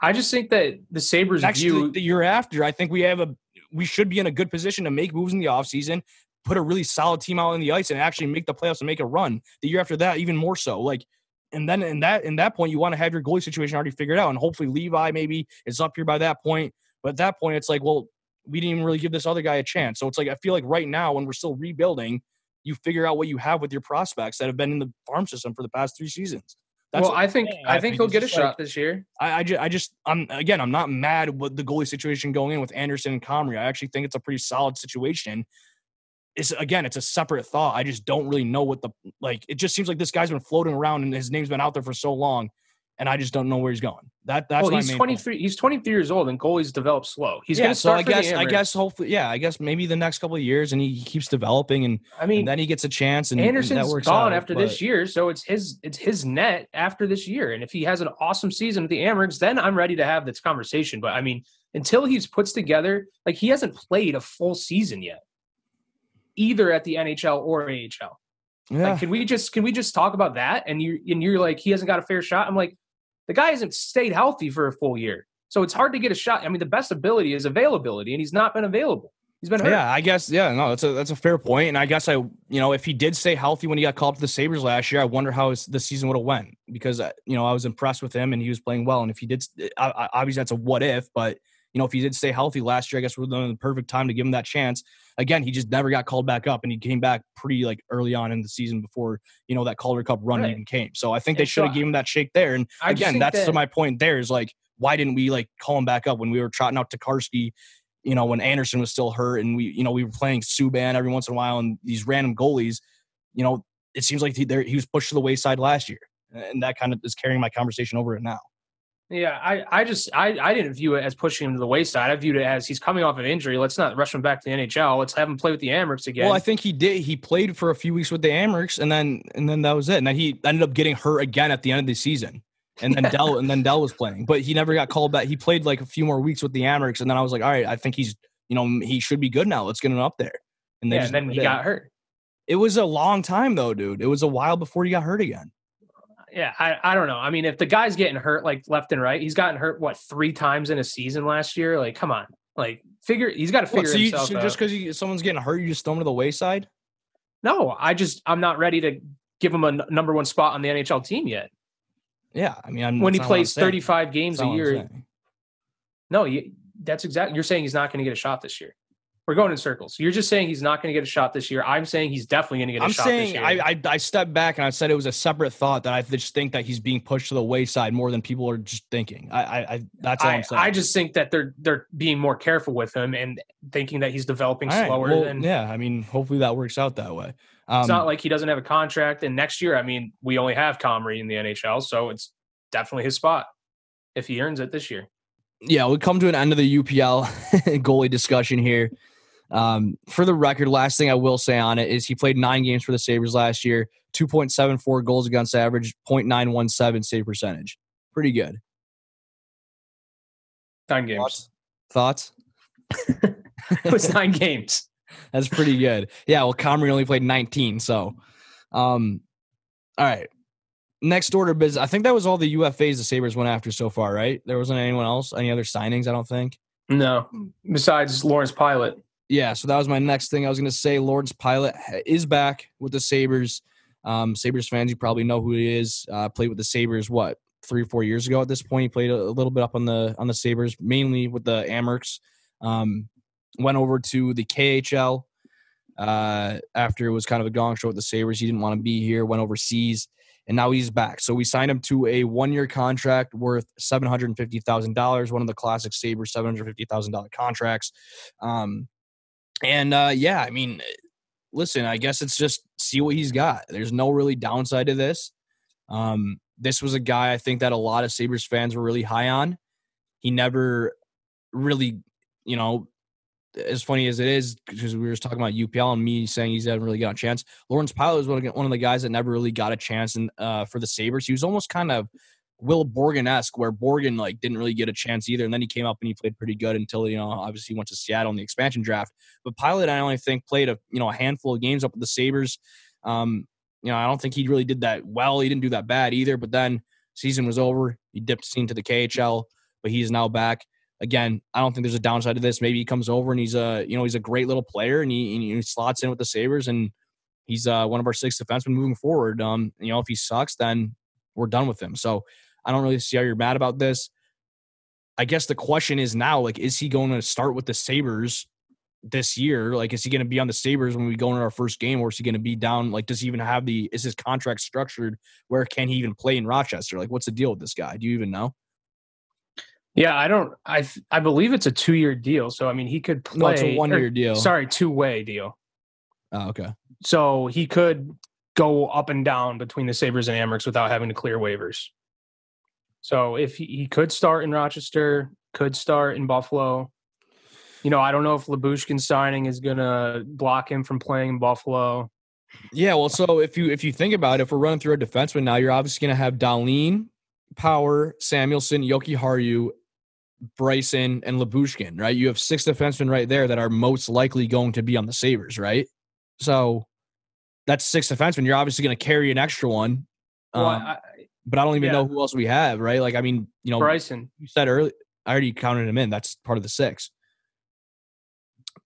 I just think that the Sabres Next view the, the year after, I think we have a we should be in a good position to make moves in the offseason, put a really solid team out on the ice and actually make the playoffs and make a run. The year after that, even more so. Like and then in that in that point, you want to have your goalie situation already figured out. And hopefully Levi maybe is up here by that point. But at that point, it's like, well, we didn't even really give this other guy a chance. So it's like I feel like right now, when we're still rebuilding, you figure out what you have with your prospects that have been in the farm system for the past three seasons. well, I think. I, I think think he'll get a like- shot this year. I, I just, I just, I'm again, I'm not mad with the goalie situation going in with Anderson and Comrie. I actually think it's a pretty solid situation. It's again, it's a separate thought. I just don't really know what the like. It just seems like this guy's been floating around and his name's been out there for so long, and I just don't know where he's going. That that's well, he's 23. He's 23 years old, and goalies develop slow. He's yeah, going to so start. I guess, I guess, hopefully, yeah, I guess maybe the next couple of years, and he keeps developing, and, I mean, and then he gets a chance, and and Anderson's that works gone out, after but- this year, so it's his it's his net after this year. And if he has an awesome season with the Amerks, then I'm ready to have this conversation. But I mean, until he's puts together, like he hasn't played a full season yet, either at the NHL or AHL. Yeah, Like, can we just can we just talk about that? And you and you're like, he hasn't got a fair shot. I'm like, the guy hasn't stayed healthy for a full year, so it's hard to get a shot. I mean, the best ability is availability, and he's not been available. He's been hurt. Yeah, I guess. Yeah, no, that's a that's a fair point. and I guess I, you know, if he did stay healthy when he got called up to the Sabres last year, I wonder how his, the season would have went because uh, you know I was impressed with him and he was playing well, and if he did, obviously that's a what if, but you know, if he did stay healthy last year, I guess we're in the perfect time to give him that chance. Again, he just never got called back up, and he came back pretty like early on in the season before you know that Calder Cup run Right. even came. So I think they should have so given him that shake there. And I again, that's that- my point. There is like, why didn't we like call him back up when we were trotting out Tokarski? You know, when Anderson was still hurt, and we, you know, we were playing Subban every once in a while, and these random goalies. You know, it seems like he, he was pushed to the wayside last year, and that kind of is carrying my conversation over it now. Yeah, I, I just I, I didn't view it as pushing him to the wayside. I viewed it as he's coming off of injury. Let's not rush him back to the NHL. Let's have him play with the Amerks again. Well, I think he did. He played for a few weeks with the Amerks, and then and then that was it. And then he ended up getting hurt again at the end of the season. And then Dell and then Dell was playing, but he never got called back. He played like a few more weeks with the Amerks, and then I was like, all right, I think he's you know he should be good now. Let's get him up there. And yeah, and then he got hurt. It was a long time though, dude. It was a while before he got hurt again. Yeah, I, I don't know. I mean, if the guy's getting hurt like left and right, he's gotten hurt what three times in a season last year. Like, come on, like figure he's got to What, figure so you, himself so just because someone's getting hurt, you just throw him to the wayside? no, I just I'm not ready to give him a n- number one spot on the NHL team yet. Yeah, I mean, I'm, When he that's not what I'm plays 35 games That's a year, no, you, that's exactly. You're saying he's not going to get a shot this year. We're going in circles. You're just saying he's not going to get a shot this year. I'm saying he's definitely going to get a I'm shot this saying year. I, I I stepped back and I said it was a separate thought that I just think that he's being pushed to the wayside more than people are just thinking. I I, I that's all I, am saying. I just think that they're they're being more careful with him and thinking that he's developing All right, slower well, than yeah. I mean, hopefully that works out that way. Um, it's not like he doesn't have a contract. And next year, I mean, we only have Comrie in the NHL, so it's definitely his spot if he earns it this year. yeah, we come to an end of the UPL goalie discussion here. Um, for the record, last thing I will say on it is he played nine games for the Sabres last year, 2.74 goals against average, 0.917 save percentage. Pretty good. Nine games. Thoughts? it was nine games. That's pretty good. Yeah, well, Comrie only played 19. So, um, all right. Next order of business. I think that was all the UFAs the Sabres went after so far, right? There wasn't anyone else, any other signings, I don't think. No, besides Lawrence Pilut. Yeah, so that was my next thing. I was going to say Lawrence Pilut is back with the Sabres. Um, Sabres fans, you probably know who he is. Uh, played with the Sabres, what, three or four years ago at this point. He played a, a little bit up on the on the Sabres, mainly with the Amerks. Um, went over to the KHL uh, after it was kind of a gong show with the Sabres. He didn't want to be here, went overseas, and now he's back. So we signed him to a one year contract worth $750,000, one of the classic Sabres $750,000 contracts. Um, and uh, yeah, I mean, listen, I guess it's just see what he's got. There's no really downside to this. Um, this was a guy I think that a lot of Sabres fans were really high on. He never really, you know, as funny as it is, because we were just talking about UPL and me saying he's hasn't really got a chance. Lawrence Pilut was one of, one of the guys that never really got a chance in, uh, for the Sabres. He was almost kind of Will Borgen esque, where Borgen like didn't really get a chance either, and then he came up and he played pretty good until you know obviously he went to Seattle in the expansion draft. But Pilut, I only think played a you know a handful of games up with the Sabres. Um, you know, I don't think he really did that well. He didn't do that bad either. But then season was over. He dipped scene to the KHL, but he's now back. Again, I don't think there's a downside to this. Maybe he comes over and he's a you know he's a great little player and he, and he slots in with the Sabres and he's uh, one of our six defensemen moving forward. Um, you know, if he sucks, then we're done with him. So I don't really see how you're mad about this. I guess the question is now, like, is he going to start with the Sabres this year? Like, is he going to be on the Sabres when we go into our first game, or is he going to be down? Like, does he even have the? Is his contract structured? Where can he even play in Rochester? Like, what's the deal with this guy? Do you even know? Yeah, I don't. I I believe it's a two year deal. So I mean, he could play. No, it's a one year deal. Sorry, two way deal. Oh, okay. So he could go up and down between the Sabres and Amerks without having to clear waivers. So if he, he could start in Rochester, could start in Buffalo. You know, I don't know if Lyubushkin signing is gonna block him from playing in Buffalo. Yeah, well, so if you if you think about it, if we're running through a defenseman now, you're obviously going to have Dahlin, Power, Samuelsson, Yoki Haru, Bryson, and Lyubushkin, right? You have six defensemen right there that are most likely going to be on the Sabres, right? So that's six defensemen. You're obviously going to carry an extra one, Well, um, I, but I don't even yeah. know who else we have, right? Like, I mean, you know, Bryson. you said earlier, I already counted him in. That's part of the six.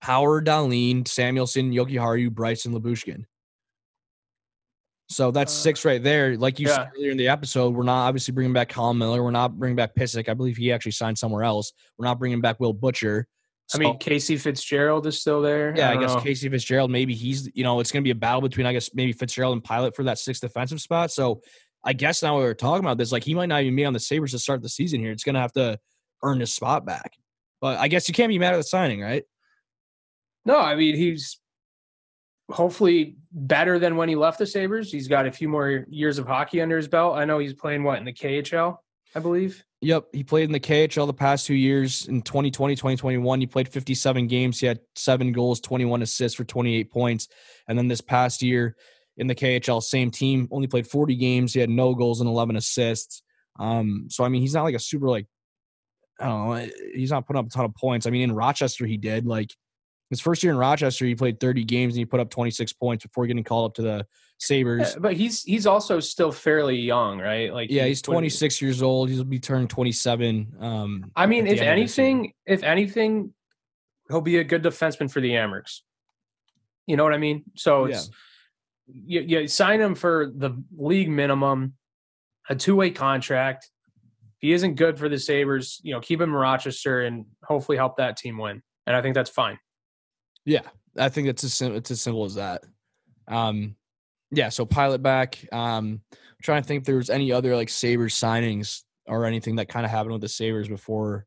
Power, Dahlin, Samuelsson, Yoki Haru, Bryson, Lyubushkin. So that's Uh, six right there. Like you yeah. said earlier in the episode, we're not obviously bringing back Colin Miller. We're not bringing back Pysyk. I believe he actually signed somewhere else. We're not bringing back Will Butcher. I mean, Casey Fitzgerald is still there. yeah, I, don't guess know. Casey Fitzgerald. Maybe he's you know it's going to be a battle between I guess maybe Fitzgerald and Pilut for that sixth defensive spot. So I guess now we we're talking about this, like he might not even be on the Sabres to start the season here. It's going to have to earn his spot back. But I guess you can't be mad at the signing, right? No, I mean he's hopefully better than when he left the Sabres. He's got a few more years of hockey under his belt. I know he's playing what in the KHL, I believe. Yep, he played in the KHL the past two years. In 2020, 2021, he played 57 games. He had seven goals, 21 assists for 28 points. And then this past year in the KHL, same team, only played 40 games. He had no goals and 11 assists. Um, so I mean, he's not like a super like I don't know. He's not putting up a ton of points. I mean, in Rochester, he did like his first year in Rochester, he played 30 games and he put up 26 points before getting called up to the Sabres. Yeah, but he's he's also still fairly young, right? Like Yeah, he's when- 26 years old. He'll be turning 27. Um, I mean, if end of this year. anything, if anything, he'll be a good defenseman for the Amerks. You know what I mean? So Yeah. You, you sign him for the league minimum, a two way contract. If he isn't good for the Sabres, you know, keep him in Rochester and hopefully help that team win. And I think that's fine. Yeah, I think it's as sim- it's as simple as that. Um, yeah, so Pilut back. Um, I'm trying to think if there was any other like Sabres signings or anything that kind of happened with the Sabres before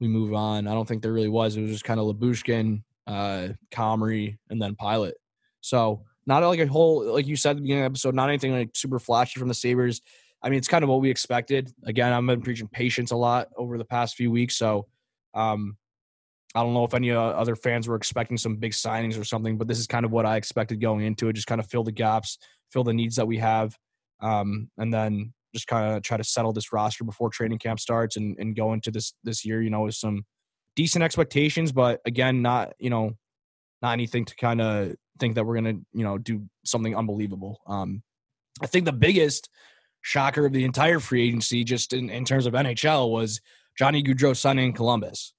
we move on. I don't think there really was. It was just kind of Lyubushkin, uh, Comrie, and then Pilut. So not like a whole like you said the beginning of the episode, not anything like super flashy from the Sabres. I mean, it's kind of what we expected. Again, I've been preaching patience a lot over the past few weeks, so um, I don't know if any uh, other fans were expecting some big signings or something, but this is kind of what I expected going into it. Just kind of fill the gaps, fill the needs that we have, um, and then just kind of try to settle this roster before training camp starts and, and go into this this year, you know, with some decent expectations, but again, not you know, not anything to kind of think that we're gonna you know do something unbelievable. Um, I think the biggest shocker of the entire free agency, just in, in terms of NHL, was Johnny Gaudreau signing in Columbus.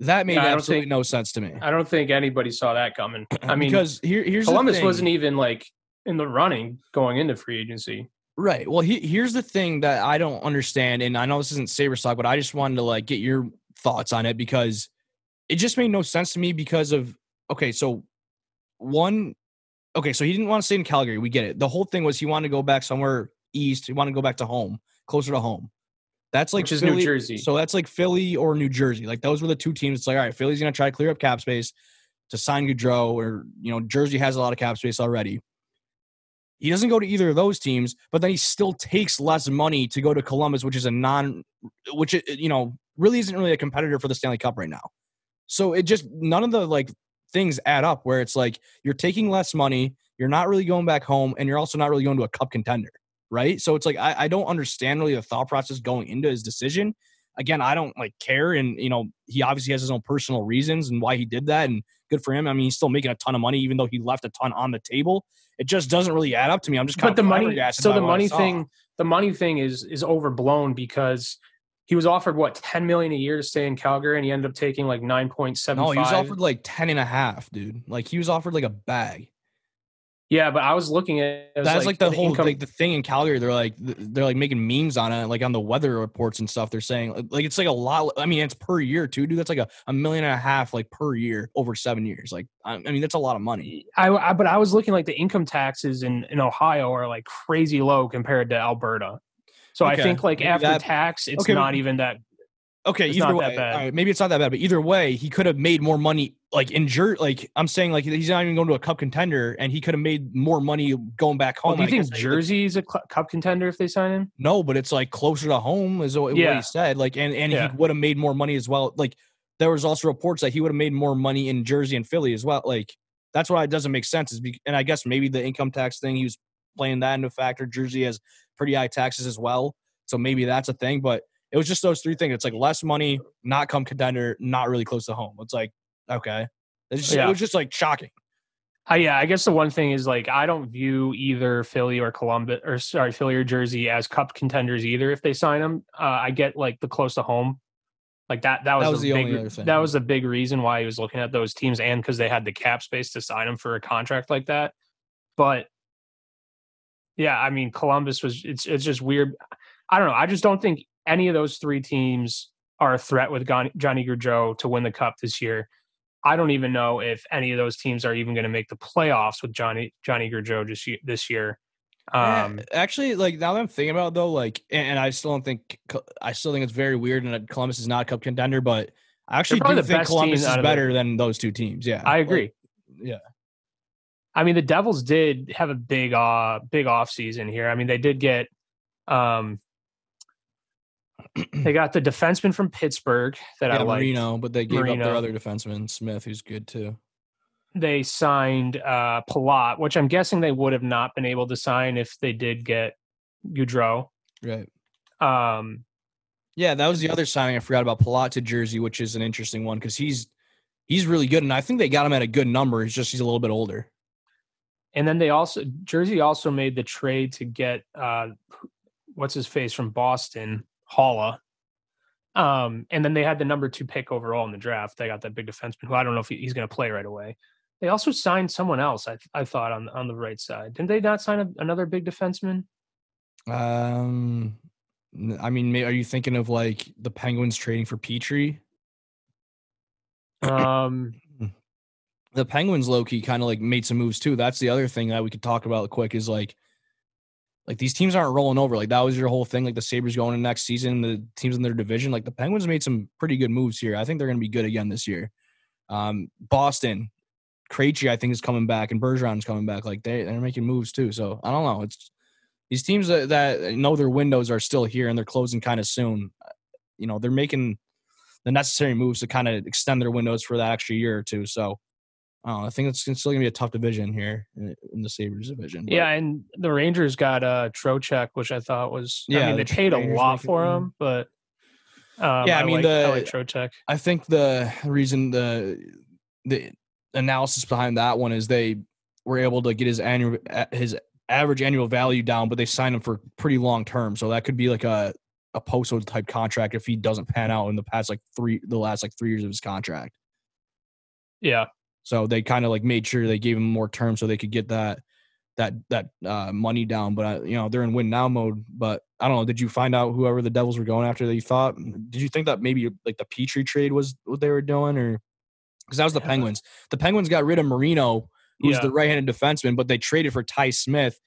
That made Yeah, absolutely think- no sense to me. I don't think anybody saw that coming. I mean, because here, here's Columbus wasn't even like in the running going into free agency. Right. Well, he, here's the thing that I don't understand, and I know this isn't Saber talk, but I just wanted to like get your thoughts on it because it just made no sense to me because of okay, so one okay, so he didn't want to stay in Calgary. We get it. The whole thing was he wanted to go back somewhere east. He wanted to go back to home, closer to home. That's like Which is New Jersey. So that's like Philly or New Jersey. Like those were the two teams. It's like, all right, Philly's gonna try to clear up cap space to sign Gaudreau, or you know, Jersey has a lot of cap space already. He doesn't go to either of those teams, but then he still takes less money to go to Columbus, which is a non, which you know really isn't really a competitor for the Stanley Cup right now. So it just none of the like things add up where it's like you're taking less money, you're not really going back home, and you're also not really going to a cup contender, right? So it's like I, I don't understand really the thought process going into his decision. Again, I don't like care, and you know he obviously has his own personal reasons and why he did that, and good for him. I mean, he's still making a ton of money, even though he left a ton on the table. It just doesn't really add up to me. I'm just kind but the money so the money thing the money thing is is overblown because he was offered what 10 million a year to stay in calgary and he ended up taking like 9.75 No, he was offered like 10 and a half, dude. Like he was offered like a bag. yeah but i was looking at was That's like, the whole income- like the thing in Calgary. They're like they're like making memes on it, like on the weather reports and stuff. They're saying like it's like a lot. I mean, it's per year too, dude. That's like a, a million and a half like per year over seven years. Like I, I mean, that's a lot of money. I, I but i was looking like the income taxes in in ohio are like crazy low compared to alberta so i think like maybe after that- tax it's Okay, not even that Okay, either way, bad. all right, maybe it's not that bad, but either way, he could have made more money. Like in jer- like I'm saying, like he's not even going to a cup contender, and he could have made more money going back oh, home. well, do you I think jersey is a cl- cup contender if they sign him No, but it's like closer to home is what, what he said. Like, and and Yeah. he would have made more money as well. Like, there was also reports that he would have made more money in Jersey and Philly as well. Like, that's why it doesn't make sense. Is be, and I guess maybe the income tax thing he was playing that into factor. Jersey has pretty high taxes as well, so maybe that's a thing. But it was just those three things. It's like less money, not come contender, not really close to home. It's like okay, it's just, Yeah. it was just like shocking. Uh, yeah, I guess the one thing is like I don't view either Philly or Columbus or sorry Philly or Jersey as cup contenders either. If they sign them, uh, I get like the close to home, like that. That was, was the, big, only. That was the big reason why he was looking at those teams, and because they had the cap space to sign him for a contract like that. But Yeah, I mean Columbus was it's it's just weird. I don't know. I just don't think any of those three teams are a threat with Johnny Gaudreau to win the cup this year. I don't even know if any of those teams are even going to make the playoffs with Johnny Johnny Gaudreau this year. This year. Um, actually, like now that I'm thinking about it, though, like, and I still don't think I still think it's very weird, and Columbus is not a cup contender, but I actually do think Columbus is better than those two teams. Yeah, I agree. Like, yeah. I mean, the Devils did have a big, uh, big off season here. I mean, they did get, um, they got the defenseman from Pittsburgh that yeah, I like, Marino, but they gave Marino. up their other defenseman Smith, who's good too. They signed uh Palat, which I'm guessing they would have not been able to sign if they did get Gaudreau. Right. Um, yeah, that was the other signing I forgot about Palat to Jersey, which is an interesting one because he's he's really good, and I think they got him at a good number. It's just he's a little bit older. And then they also Jersey also made the trade to get uh what's his face from Boston, Haula. Um, and then they had the number two pick overall in the draft. They got that big defenseman who I don't know if he's going to play right away. They also signed someone else. I I thought on on the right side. Didn't they not sign a, another big defenseman? Um, I mean, are you thinking of like the Penguins trading for Petry? Um, the Penguins low key kind of like made some moves too. That's the other thing that we could talk about quick is like, like these teams aren't rolling over. Like that was your whole thing. Like the Sabres going in next season, the teams in their division. Like the Penguins made some pretty good moves here. I think they're going to be good again this year. Um, Boston, Krejci, I think is coming back, and Bergeron's coming back. Like they they're making moves too. So I don't know. It's these teams that, that know their windows are still here and they're closing kind of soon. You know they're making the necessary moves to kind of extend their windows for that extra year or two. So uh, I think it's still gonna be a tough division here in, in the Sabres division. But. Yeah, and the Rangers got uh Trocheck, which I thought was yeah. I mean, they the paid Rangers a lot for him, but um, yeah, I, I mean like, the I like Trocheck. I think the reason the the analysis behind that one is they were able to get his annual his average annual value down, but they signed him for pretty long term. So that could be like a a post type contract if he doesn't pan out in the past like three the last like three years of his contract. Yeah. So they kind of like made sure they gave him more term so they could get that that that uh, money down. But uh, you know they're in win now mode. But I don't know. Did you find out whoever the Devils were going after that you thought? Did you think that maybe like the Petry trade was what they were doing, or because that was the Penguins? The Penguins got rid of Marino, who's yeah. the right-handed defenseman, but they traded for Ty Smith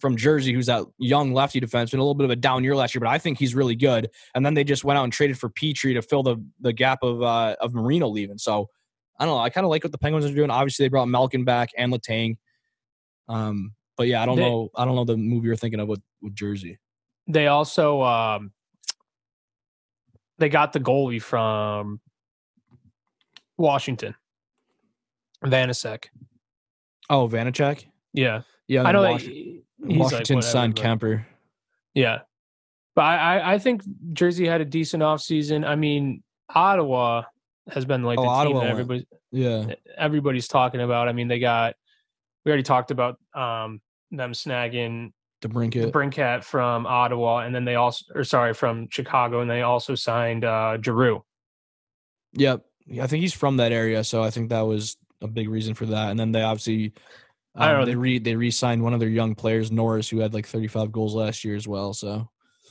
from Jersey, who's that young lefty defenseman, a little bit of a down year last year, but I think he's really good. And then they just went out and traded for Petry to fill the the gap of uh, of Marino leaving. So I don't know. I kind of like what the Penguins are doing. Obviously, they brought Malkin back and Letang. Um, but yeah, I don't they, know. I don't know the move you're thinking of with, with Jersey. They also um, they got the goalie from Washington, Vanecek. Oh, Vanecek. Yeah, yeah. I know. Washington, Washington like, signed Kuemper. Yeah, but I, I think Jersey had a decent offseason. I mean, Ottawa has been like oh, the Ottawa team that everybody, yeah, everybody's talking about. I mean, they got we already talked about um, them snagging DeBrincat, Brinket from Ottawa, and then they also, or sorry, from Chicago, and they also signed uh, Giroux. Yep, I think he's from that area, so I think that was a big reason for that. And then they obviously, um, I don't know, they re they re-signed one of their young players, Norris, who had like 35 goals last year as well. So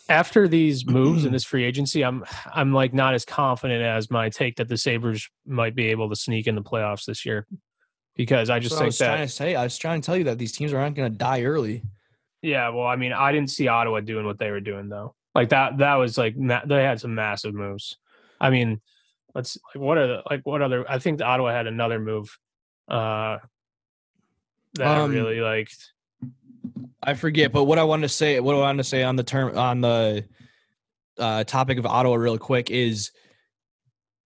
after these moves in this free agency, I'm I'm like not as confident as my take that the Sabres might be able to sneak in the playoffs this year. Because I just think I was that trying to say I was trying to tell you that these teams aren't going to die early. Yeah, well, I mean, I didn't see Ottawa doing what they were doing though. Like that, that was like they had some massive moves. I mean, let's like what are the like what other? I think the Ottawa had another move uh that um, I really liked. I forget, but what I wanted to say, what I wanted to say on the term on the uh, topic of Ottawa, real quick, is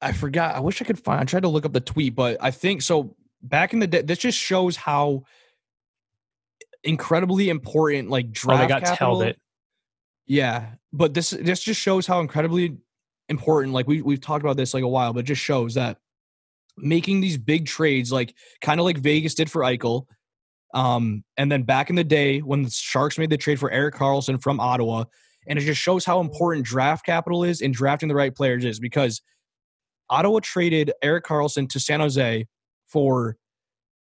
I forgot. I wish I could find. I tried to look up the tweet, but I think so. Back in the day, this just shows how incredibly important, like draft. Oh, they got capital, it. Yeah, but this this just shows how incredibly important. Like we we've talked about this like a while, but it just shows that making these big trades, like kind of like Vegas did for Eichel, um, and then back in the day when the Sharks made the trade for Erik Karlsson from Ottawa, and it just shows how important draft capital is in drafting the right players is because Ottawa traded Erik Karlsson to San Jose for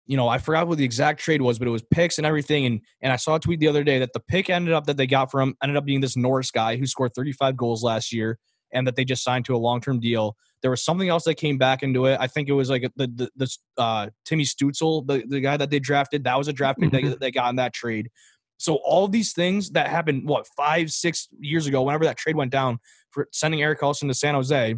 you know, I forgot what the exact trade was, but it was picks and everything. And and I saw a tweet the other day that the pick ended up that they got from ended up being this Norris guy who scored 35 goals last year and that they just signed to a long term deal. There was something else that came back into it. I think it was like the the, the uh, Timmy Stützle, the, the guy that they drafted. That was a draft pick mm-hmm. that they got in that trade. So all these things that happened, what five, six years ago, whenever that trade went down for sending Erik Karlsson to San Jose,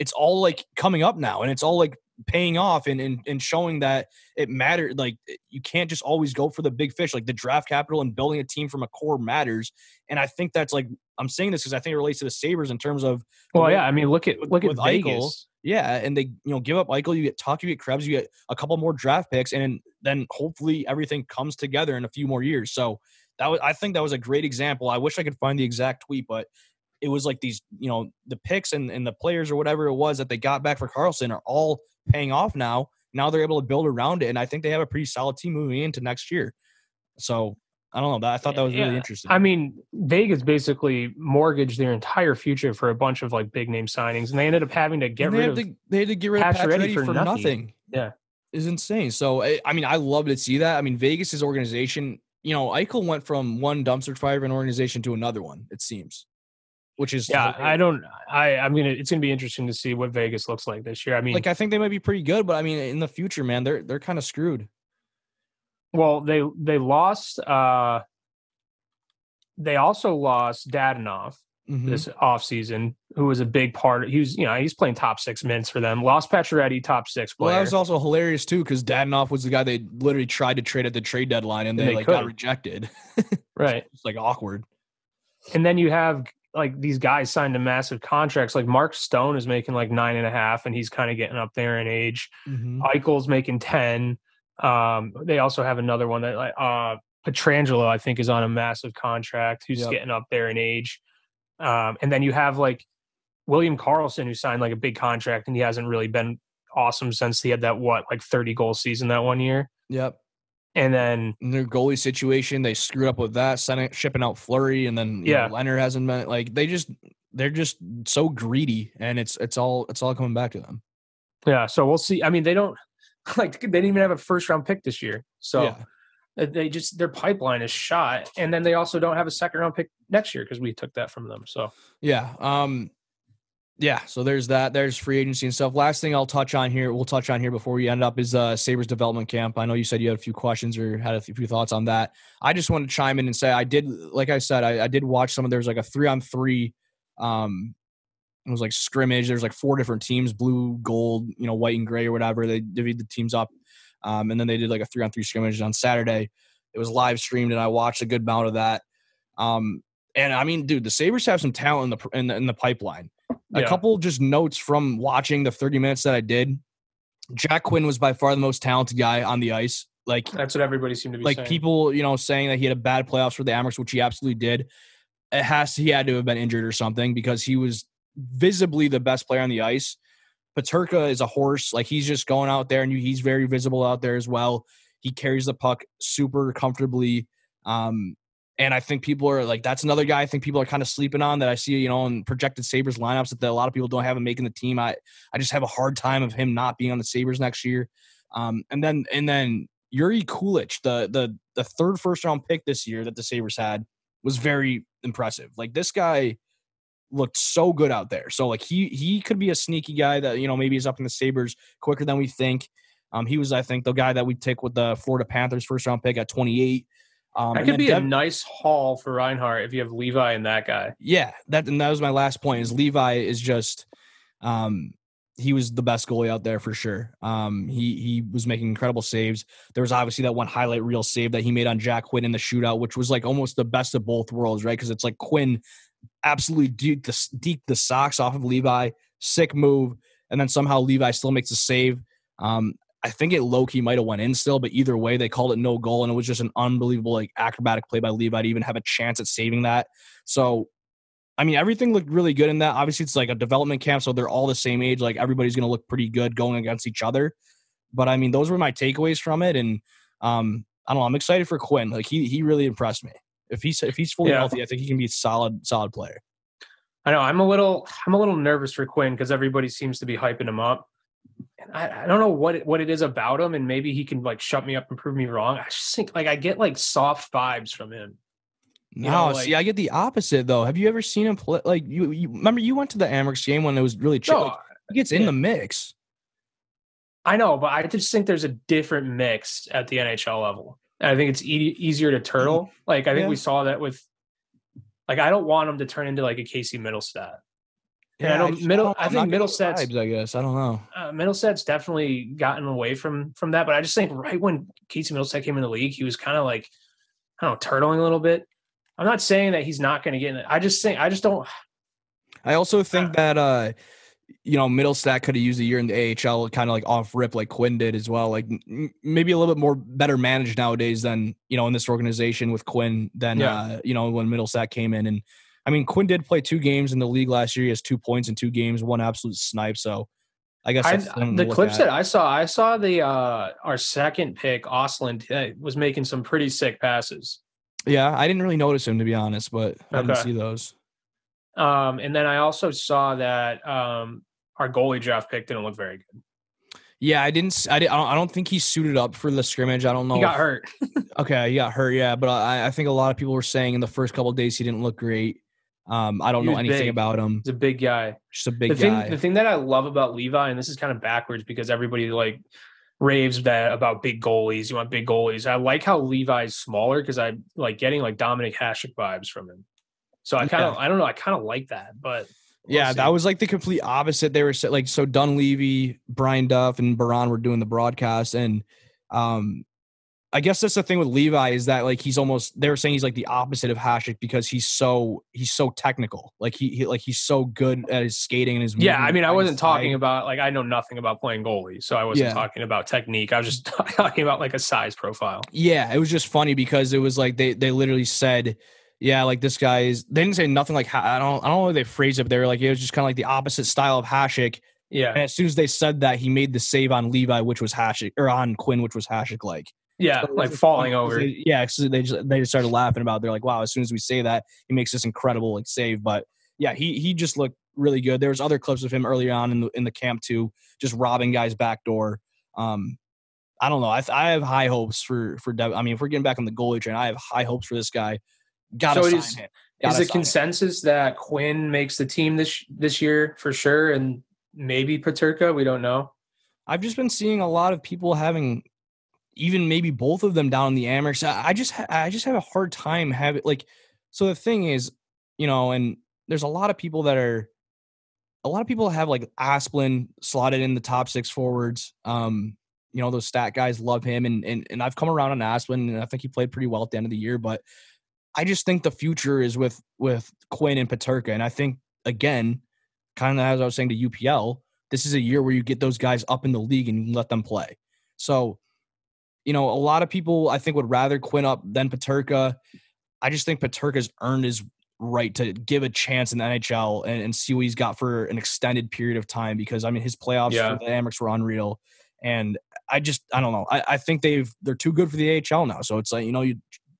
it's all like coming up now, and it's all like paying off and, and and showing that it mattered. Like you can't just always go for the big fish. Like the draft capital and building a team from a core matters. And I think that's like I'm saying this because I think it relates to the Sabres in terms of well, yeah. I mean, look at look at Vegas. Eichel, yeah, and they you know give up Eichel, you get Tuch, you get Krebs, you get a couple more draft picks, and then hopefully everything comes together in a few more years. So that was I think that was a great example. I wish I could find the exact tweet, but it was like these, you know, the picks and, and the players or whatever it was that they got back for Karlsson are all paying off now. Now they're able to build around it, and I think they have a pretty solid team moving into next year. So I don't know. I thought that was really yeah. interesting. I mean, Vegas basically mortgaged their entire future for a bunch of like big name signings, and they ended up having to get rid of. To, they had to get rid of Pacioretty for, for nothing. nothing. Yeah, is insane. So I mean, I love to see that. I mean, Vegas's organization. You know, Eichel went from one dumpster fire of an organization to another one. It seems which is yeah. I don't. I I'm gonna. It's gonna be interesting to see what Vegas looks like this year. I mean, like I think they might be pretty good, but I mean, in the future, man, they're they're kind of screwed. Well, they they lost. uh They also lost Dadonov mm-hmm. this offseason, who was a big part. Of, he was, you know, he's playing top six minutes for them. Lost Pacioretty, top six player. Well, that was also hilarious too, because Dadonov was the guy they literally tried to trade at the trade deadline, and they, and they like got rejected. right, it's like awkward. And then you have like these guys signed to massive contracts. Like Mark Stone is making like nine and a half, and he's kind of getting up there in age. Mm-hmm. Eichel's making ten. Um, they also have another one that like uh Pietrangelo, I think, is on a massive contract, who's yep. getting up there in age. Um, and then you have like William Karlsson, who signed like a big contract, and he hasn't really been awesome since he had that what like 30 goal season that one year. Yep. And then in their goalie situation, they screwed up with that, sending shipping out Fleury, and then yeah, know, Leonard hasn't been like they just they're just so greedy, and it's it's all it's all coming back to them. Yeah, so we'll see. I mean, they don't like they didn't even have a first round pick this year, so yeah. they just their pipeline is shot, and then they also don't have a second round pick next year because we took that from them. So yeah, um, yeah, so there's that. There's free agency and stuff. Last thing I'll touch on here, we'll touch on here before we end up is uh Sabres development camp. I know you said you had a few questions or had a few thoughts on that. I just want to chime in and say I did, like I said, I, I did watch some of. There's like a three on three, um, it was like scrimmage. There's like four different teams: blue, gold, you know, white and gray or whatever. They divvied the teams up, um, and then they did like a three on three scrimmage on Saturday. It was live streamed, and I watched a good amount of that. Um, and I mean, dude, the Sabres have some talent in the in the, in the pipeline. A yeah. couple just notes from watching the 30 minutes that I did. Jack Quinn was by far the most talented guy on the ice. Like that's what everybody seemed to be like saying. people, you know, saying that he had a bad playoffs for the Amerks, which he absolutely did. It has he had to have been injured or something because he was visibly the best player on the ice. Peterka is a horse. Like he's just going out there and he's very visible out there as well. He carries the puck super comfortably. Um, and I think people are like, that's another guy I think people are kind of sleeping on that I see, you know, in projected Sabres lineups that a lot of people don't have him making the team. I, I just have a hard time of him not being on the Sabres next year. Um, and then, and then Jiri Kulich, the, the, the third first round pick this year that the Sabres had was very impressive. Like this guy looked so good out there. So like he, he could be a sneaky guy that, you know, maybe is up in the Sabres quicker than we think. Um, he was, I think, the guy that we take with the Florida Panthers first round pick at 28. Um, that could be Dev- a nice haul for Reinhart if you have Levi and that guy. Yeah, that and that was my last point. Is Levi is just, um, he was the best goalie out there for sure. Um, he he was making incredible saves. There was obviously that one highlight reel save that he made on Jack Quinn in the shootout, which was like almost the best of both worlds, right? Because it's like Quinn absolutely deep the, deked the socks off of Levi, sick move, and then somehow Levi still makes a save. Um, I think it low key might have went in still, but either way, they called it no goal, and it was just an unbelievable like acrobatic play by Levi to even have a chance at saving that. So, I mean, everything looked really good in that. Obviously, it's like a development camp, so they're all the same age. Like everybody's going to look pretty good going against each other. But I mean, those were my takeaways from it, and um, I don't know. I'm excited for Quinn. Like he he really impressed me. If he's if he's fully yeah. healthy, I think he can be a solid solid player. I know. I'm a little I'm a little nervous for Quinn because everybody seems to be hyping him up. And I, I don't know what it, what it is about him, and maybe he can like shut me up and prove me wrong. I just think like I get like soft vibes from him. You no, know, like, see, I get the opposite though. Have you ever seen him play? Like you, you remember you went to the Amerks game when it was really chill. No, like, he gets in the mix. I know, but I just think there's a different mix at the NHL level. And I think it's e- easier to turtle. Mm-hmm. Like I think yeah. we saw that with, like I don't want him to turn into like a Casey Mittelstadt. Yeah, I don't I middle. I, I think Mittelstadt's. Vibes, I guess I don't know. Uh, Mittelstadt's definitely gotten away from from that, but I just think right when Casey Mittelstadt came in the league, he was kind of like, I don't know, turtling a little bit. I'm not saying that he's not going to get in it. I just think I just don't. I also think uh, that uh you know Mittelstadt could have used a year in the AHL, kind of like off rip, like Quinn did as well. Like maybe a little bit more better managed nowadays than you know in this organization with Quinn than yeah. uh, you know when Mittelstadt came in. And I mean Quinn did play two games in the league last year. He has two points in two games, one absolute snipe. So I guess I, the clips at. that I saw, I saw the uh our second pick, Ostlund, uh, was making some pretty sick passes. Yeah, I didn't really notice him to be honest, but I didn't see those. Um, and then I also saw that um, our goalie draft pick didn't look very good. Yeah, I didn't. I, didn't, I don't think he suited up for the scrimmage. I don't know. He got if, hurt. okay, he got hurt. Yeah, but I, I, think a lot of people were saying in the first couple days he didn't look great. Um, I don't know anything big. about him. He's a big guy. Just a big the guy. Thing, the thing that I love about Levi, and this is kind of backwards because everybody like raves that about big goalies. You want big goalies. I like how Levi's smaller because I'm like getting like Dominik Hasek vibes from him. So I kind of, yeah. I don't know, I kind of like that, but we'll yeah, see. that was like the complete opposite. They were like, so Dunleavy, Brian Duff, and Baron were doing the broadcast, and um, I guess that's the thing with Levi is that like he's almost they were saying he's like the opposite of Hasek because he's so he's so technical. Like he, he like he's so good at his skating and his Yeah, I mean I wasn't talking side. about like I know nothing about playing goalie, so I wasn't yeah. talking about technique. I was just talking about like a size profile. Yeah, it was just funny because it was like they they literally said yeah, like this guy is. They didn't say nothing like I don't. I don't know how they phrased it. But they were like it was just kind of like the opposite style of Hasek. Yeah. And as soon as they said that, he made the save on Levi, which was Hasek, or on Quinn, which was Hasek like. Yeah, so like falling over. They, yeah, so they just they just started laughing about. It. They're like, wow, as soon as we say that, he makes this incredible like save. But yeah, he he just looked really good. There was other clips of him early on in the in the camp too, just robbing guys back door. Um, I don't know. I I have high hopes for for Dev. I mean, if we're getting back on the goalie train, I have high hopes for this guy. Got to so sign him. Gotta is the consensus him. that Quinn makes the team this this year for sure, and maybe Peterka? We don't know. I've just been seeing a lot of people having even maybe both of them down in the Amerks. I just ha- I just have a hard time having like. So the thing is, you know, and there's a lot of people that are, a lot of people have like Asplin slotted in the top six forwards. Um, you know, those stat guys love him, and and and I've come around on Asplin, and I think he played pretty well at the end of the year. But I just think the future is with with Quinn and Peterka, and I think again, kind of as I was saying to UPL, this is a year where you get those guys up in the league and let them play. So, you know, a lot of people I think would rather Quinn up than Peterka. I just think Peterka's earned his right to give a chance in the NHL and, and, see what he's got for an extended period of time because I mean his playoffs yeah. for the Amerks were unreal. And I just I don't know. I, I think they've they're too good for the AHL now. So it's like, you know, you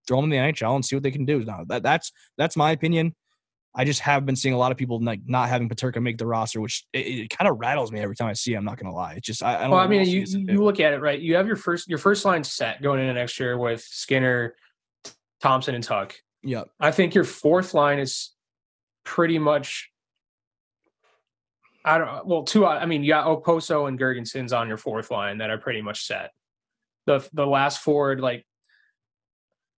throw them in the NHL and see what they can do. Now that that's that's my opinion. I just have been seeing a lot of people like not having Peterka make the roster, which it, it kind of rattles me every time I see. It, I'm not going to lie. It's just I, I don't. Well, I mean, you you look at it right. You have your first your first line set going into next year with Skinner, Thompson, and Tuch. Yeah, I think your fourth line is pretty much. I don't. Well, two. I mean, you got Okposo and Girgensons on your fourth line that are pretty much set. The the last forward, like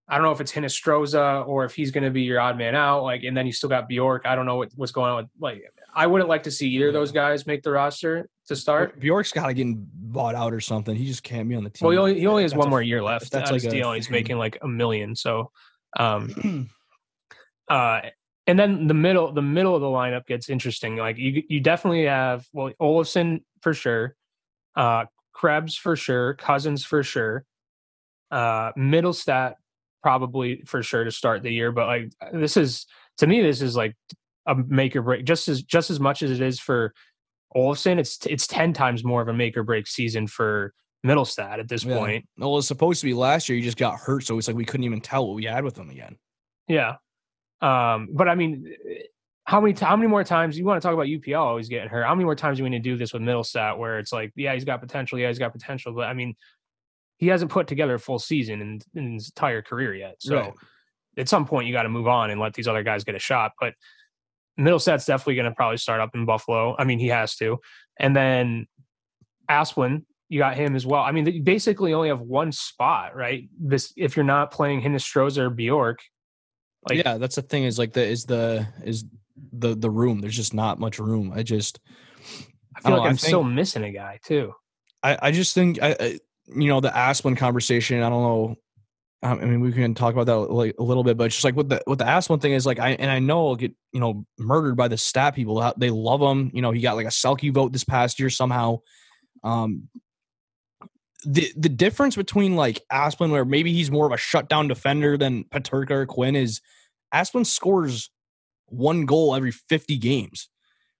I don't know if it's Hinostroza or if he's going to be your odd man out. Like, and then you still got Bjork. I don't know what, what's going on with like. I wouldn't like to see either of those guys make the roster to start. Bjork's got to get bought out or something. He just can't be on the team. Well, he only, he only has that's one a, more year left. That's like a deal. He's making like a million. So, um, uh, and then the middle, the middle of the lineup gets interesting. Like you, you definitely have well Olofsson for sure, uh, Krebs for sure, Cozens for sure, uh, Mittelstadt probably for sure to start the year. But like this is to me, this is like a make or break. Just as just as much as it is for Olofsson, it's it's ten times more of a make or break season for Mittelstadt at this yeah. point. Well, it was supposed to be last year. You just got hurt, so it's like we couldn't even tell what we had with him again. Yeah, um, but I mean, how many how many more times you want to talk about UPL always getting hurt? How many more times do we need to do this with Mittelstadt where it's like, yeah, he's got potential, yeah, he's got potential, but I mean, he hasn't put together a full season in, in his entire career yet. So Right. at some point, you got to move on and let these other guys get a shot. But Mittelstadt's definitely going to probably start up in Buffalo. I mean, he has to, and then Asplin, you got him as well. I mean, you basically only have one spot, right? This if you're not playing Hinostroza or Bjork, like yeah, that's the thing. Is like the is the is the the room. There's just not much room. I just I feel don't like know, I I'm still missing a guy too. I, I just think I, I you know the Asplin conversation. I don't know. I mean, we can talk about that like a little bit, but just like what the what the Asplin thing is like, I and I know I'll get you know murdered by the stat people. They love him. You know, he got like a Selke vote this past year somehow. Um, the the difference between like Asplin, where maybe he's more of a shutdown defender than Peterka or Quinn, is Asplin scores one goal every fifty games.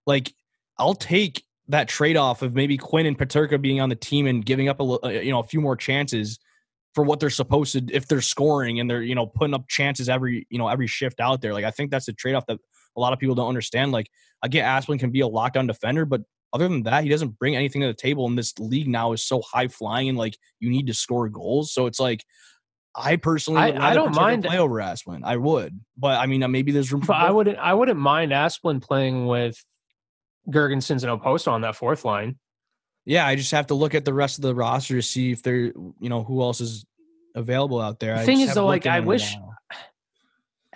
Like, I'll take that trade off of maybe Quinn and Peterka being on the team and giving up a uh, you know a few more chances for what they're supposed to if they're scoring and they're you know putting up chances every you know every shift out there. Like I think that's a trade off that a lot of people don't understand. Like I get Asplund can be a lockdown defender, but other than that, he doesn't bring anything to the table. And this league now is so high flying and like you need to score goals. So it's like I personally I- would I don't mind- play over Asplund. I would, but I mean uh, maybe there's room for I wouldn't I wouldn't mind Asplund playing with Girgensons and Okposo on that fourth line. Yeah, I just have to look at the rest of the roster to see if there, you know, who else is available out there. The I thing is, though, like, I it in a wish-.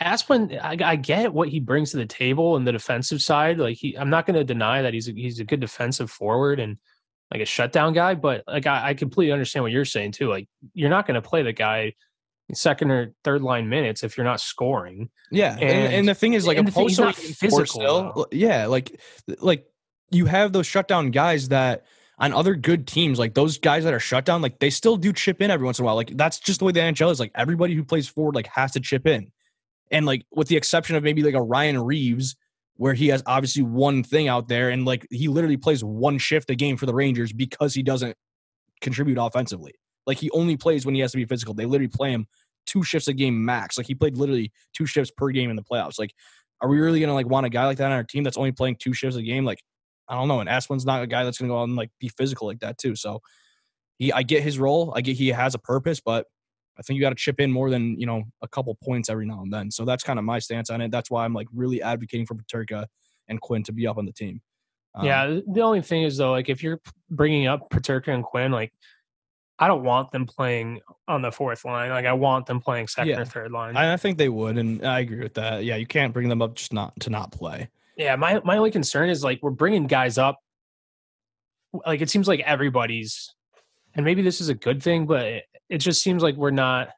Asplund, I, I get what he brings to the table in the defensive side. Like he, I'm not going to deny that he's a, he's a good defensive forward and like a shutdown guy. But like I, I completely understand what you're saying too. Like you're not going to play the guy second or third line minutes if you're not scoring. Yeah, and, And- and the thing is, like, thing- he's not physical, still, yeah, like, like you have those shutdown guys that on other good teams, like those guys that are shut down, like they still do chip in every once in a while. Like that's just the way the NHL is. Like everybody who plays forward, like has to chip in, and like with the exception of maybe like a Ryan Reaves, where he has obviously one thing out there, and like he literally plays one shift a game for the Rangers because he doesn't contribute offensively. Like he only plays when he has to be physical. They literally play him two shifts a game max. Like he played literally two shifts per game in the playoffs. Like, are we really gonna like want a guy like that on our team that's only playing two shifts a game? Like, I don't know. And Asplund's not a guy that's gonna go out and like be physical like that too. So he I get his role. I get he has a purpose, but I think you got to chip in more than you know a couple points every now and then. So that's kind of my stance on it. That's why I'm like really advocating for Peterka and Quinn to be up on the team. Um, yeah. The only thing is though, like if you're bringing up Peterka and Quinn, like I don't want them playing on the fourth line. Like I want them playing second Yeah. or third line. I, I think they would, and I agree with that. Yeah, you can't bring them up just not to not play. Yeah, my my only concern is like we're bringing guys up. Like it seems like everybody's, and maybe this is a good thing, but it, it just seems like we're not.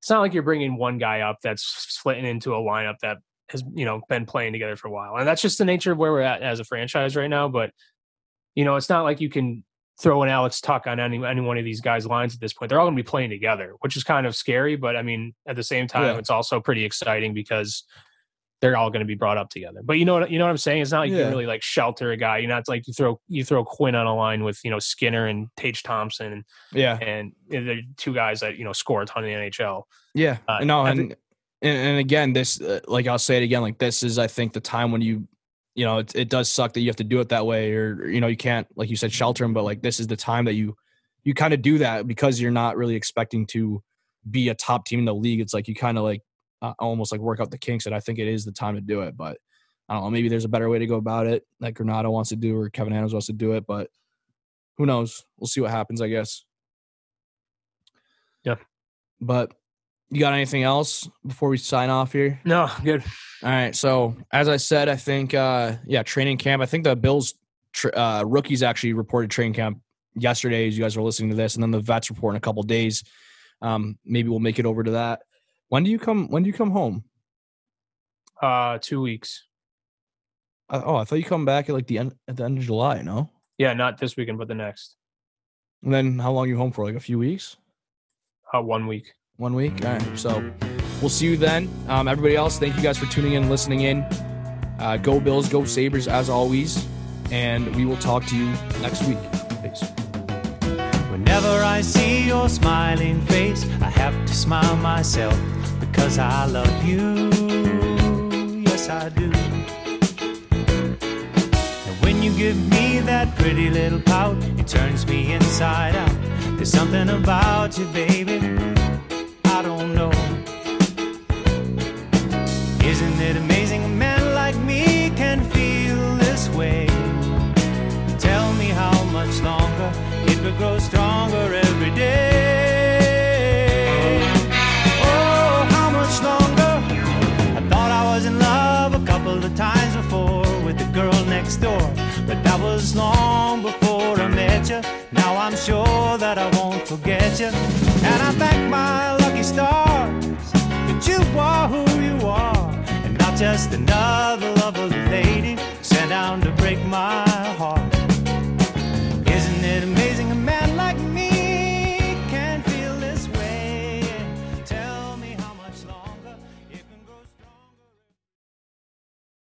It's not like you're bringing one guy up that's splitting into a lineup that has you know been playing together for a while, and that's just the nature of where we're at as a franchise right now. But you know, it's not like you can throw an Alex Tuch on any any one of these guys' lines at this point. They're all going to be playing together, which is kind of scary. But I mean, at the same time, Yeah. it's also pretty exciting because they're all going to be brought up together. But you know what you know what I'm saying? It's not like you can really like shelter a guy. You're not like you throw you throw Quinn on a line with you know Skinner and Tage Thompson and Yeah, and they're two guys that you know score a ton in the NHL. Yeah, Uh, no, and, and and again, this uh, like I'll say it again, like this is I think the time when you, you know, it, it does suck that you have to do it that way, or you know, you can't like you said shelter him, but like this is the time that you you kind of do that because you're not really expecting to be a top team in the league. It's like you kind of like uh, almost like work out the kinks, and I think it is the time to do it. But I don't know, maybe there's a better way to go about it, like Granato wants to do or Kevyn Adams wants to do it, but who knows? We'll see what happens, I guess. Yeah. But you got anything else before we sign off here? No, good. All right. So as I said, I think uh yeah, training camp. I think the Bills tr- uh, rookies actually reported training camp yesterday as you guys were listening to this, and then the vets report in a couple days. Um, maybe we'll make it over to that. When do you come? When do you come home? Uh, two weeks. Uh, oh, I thought you come back at like the end at the end of July. No. Yeah, not this weekend, but the next. And then how long you home for? Like a few weeks? Uh, one week. One week. All right. So we'll see you then. Um, everybody else, thank you guys for tuning in listening in. Uh, go Bills, go Sabres as always. And we will talk to you next week. Peace. Whenever I see your smiling face, I have to smile myself because I love you. Yes I do. And when you give me that pretty little pout, it turns me inside out. There's something about you, baby, Isn't it amazing a man like me can feel this way? Tell me how much longer it will grow stronger every day. Oh, how much longer? I thought I was in love a couple of times before with the girl next door, but that was long before I met you. Now I'm sure that I won't forget you, and I thank my lucky stars that you are who you are, just another lovely lady sent down to break my heart.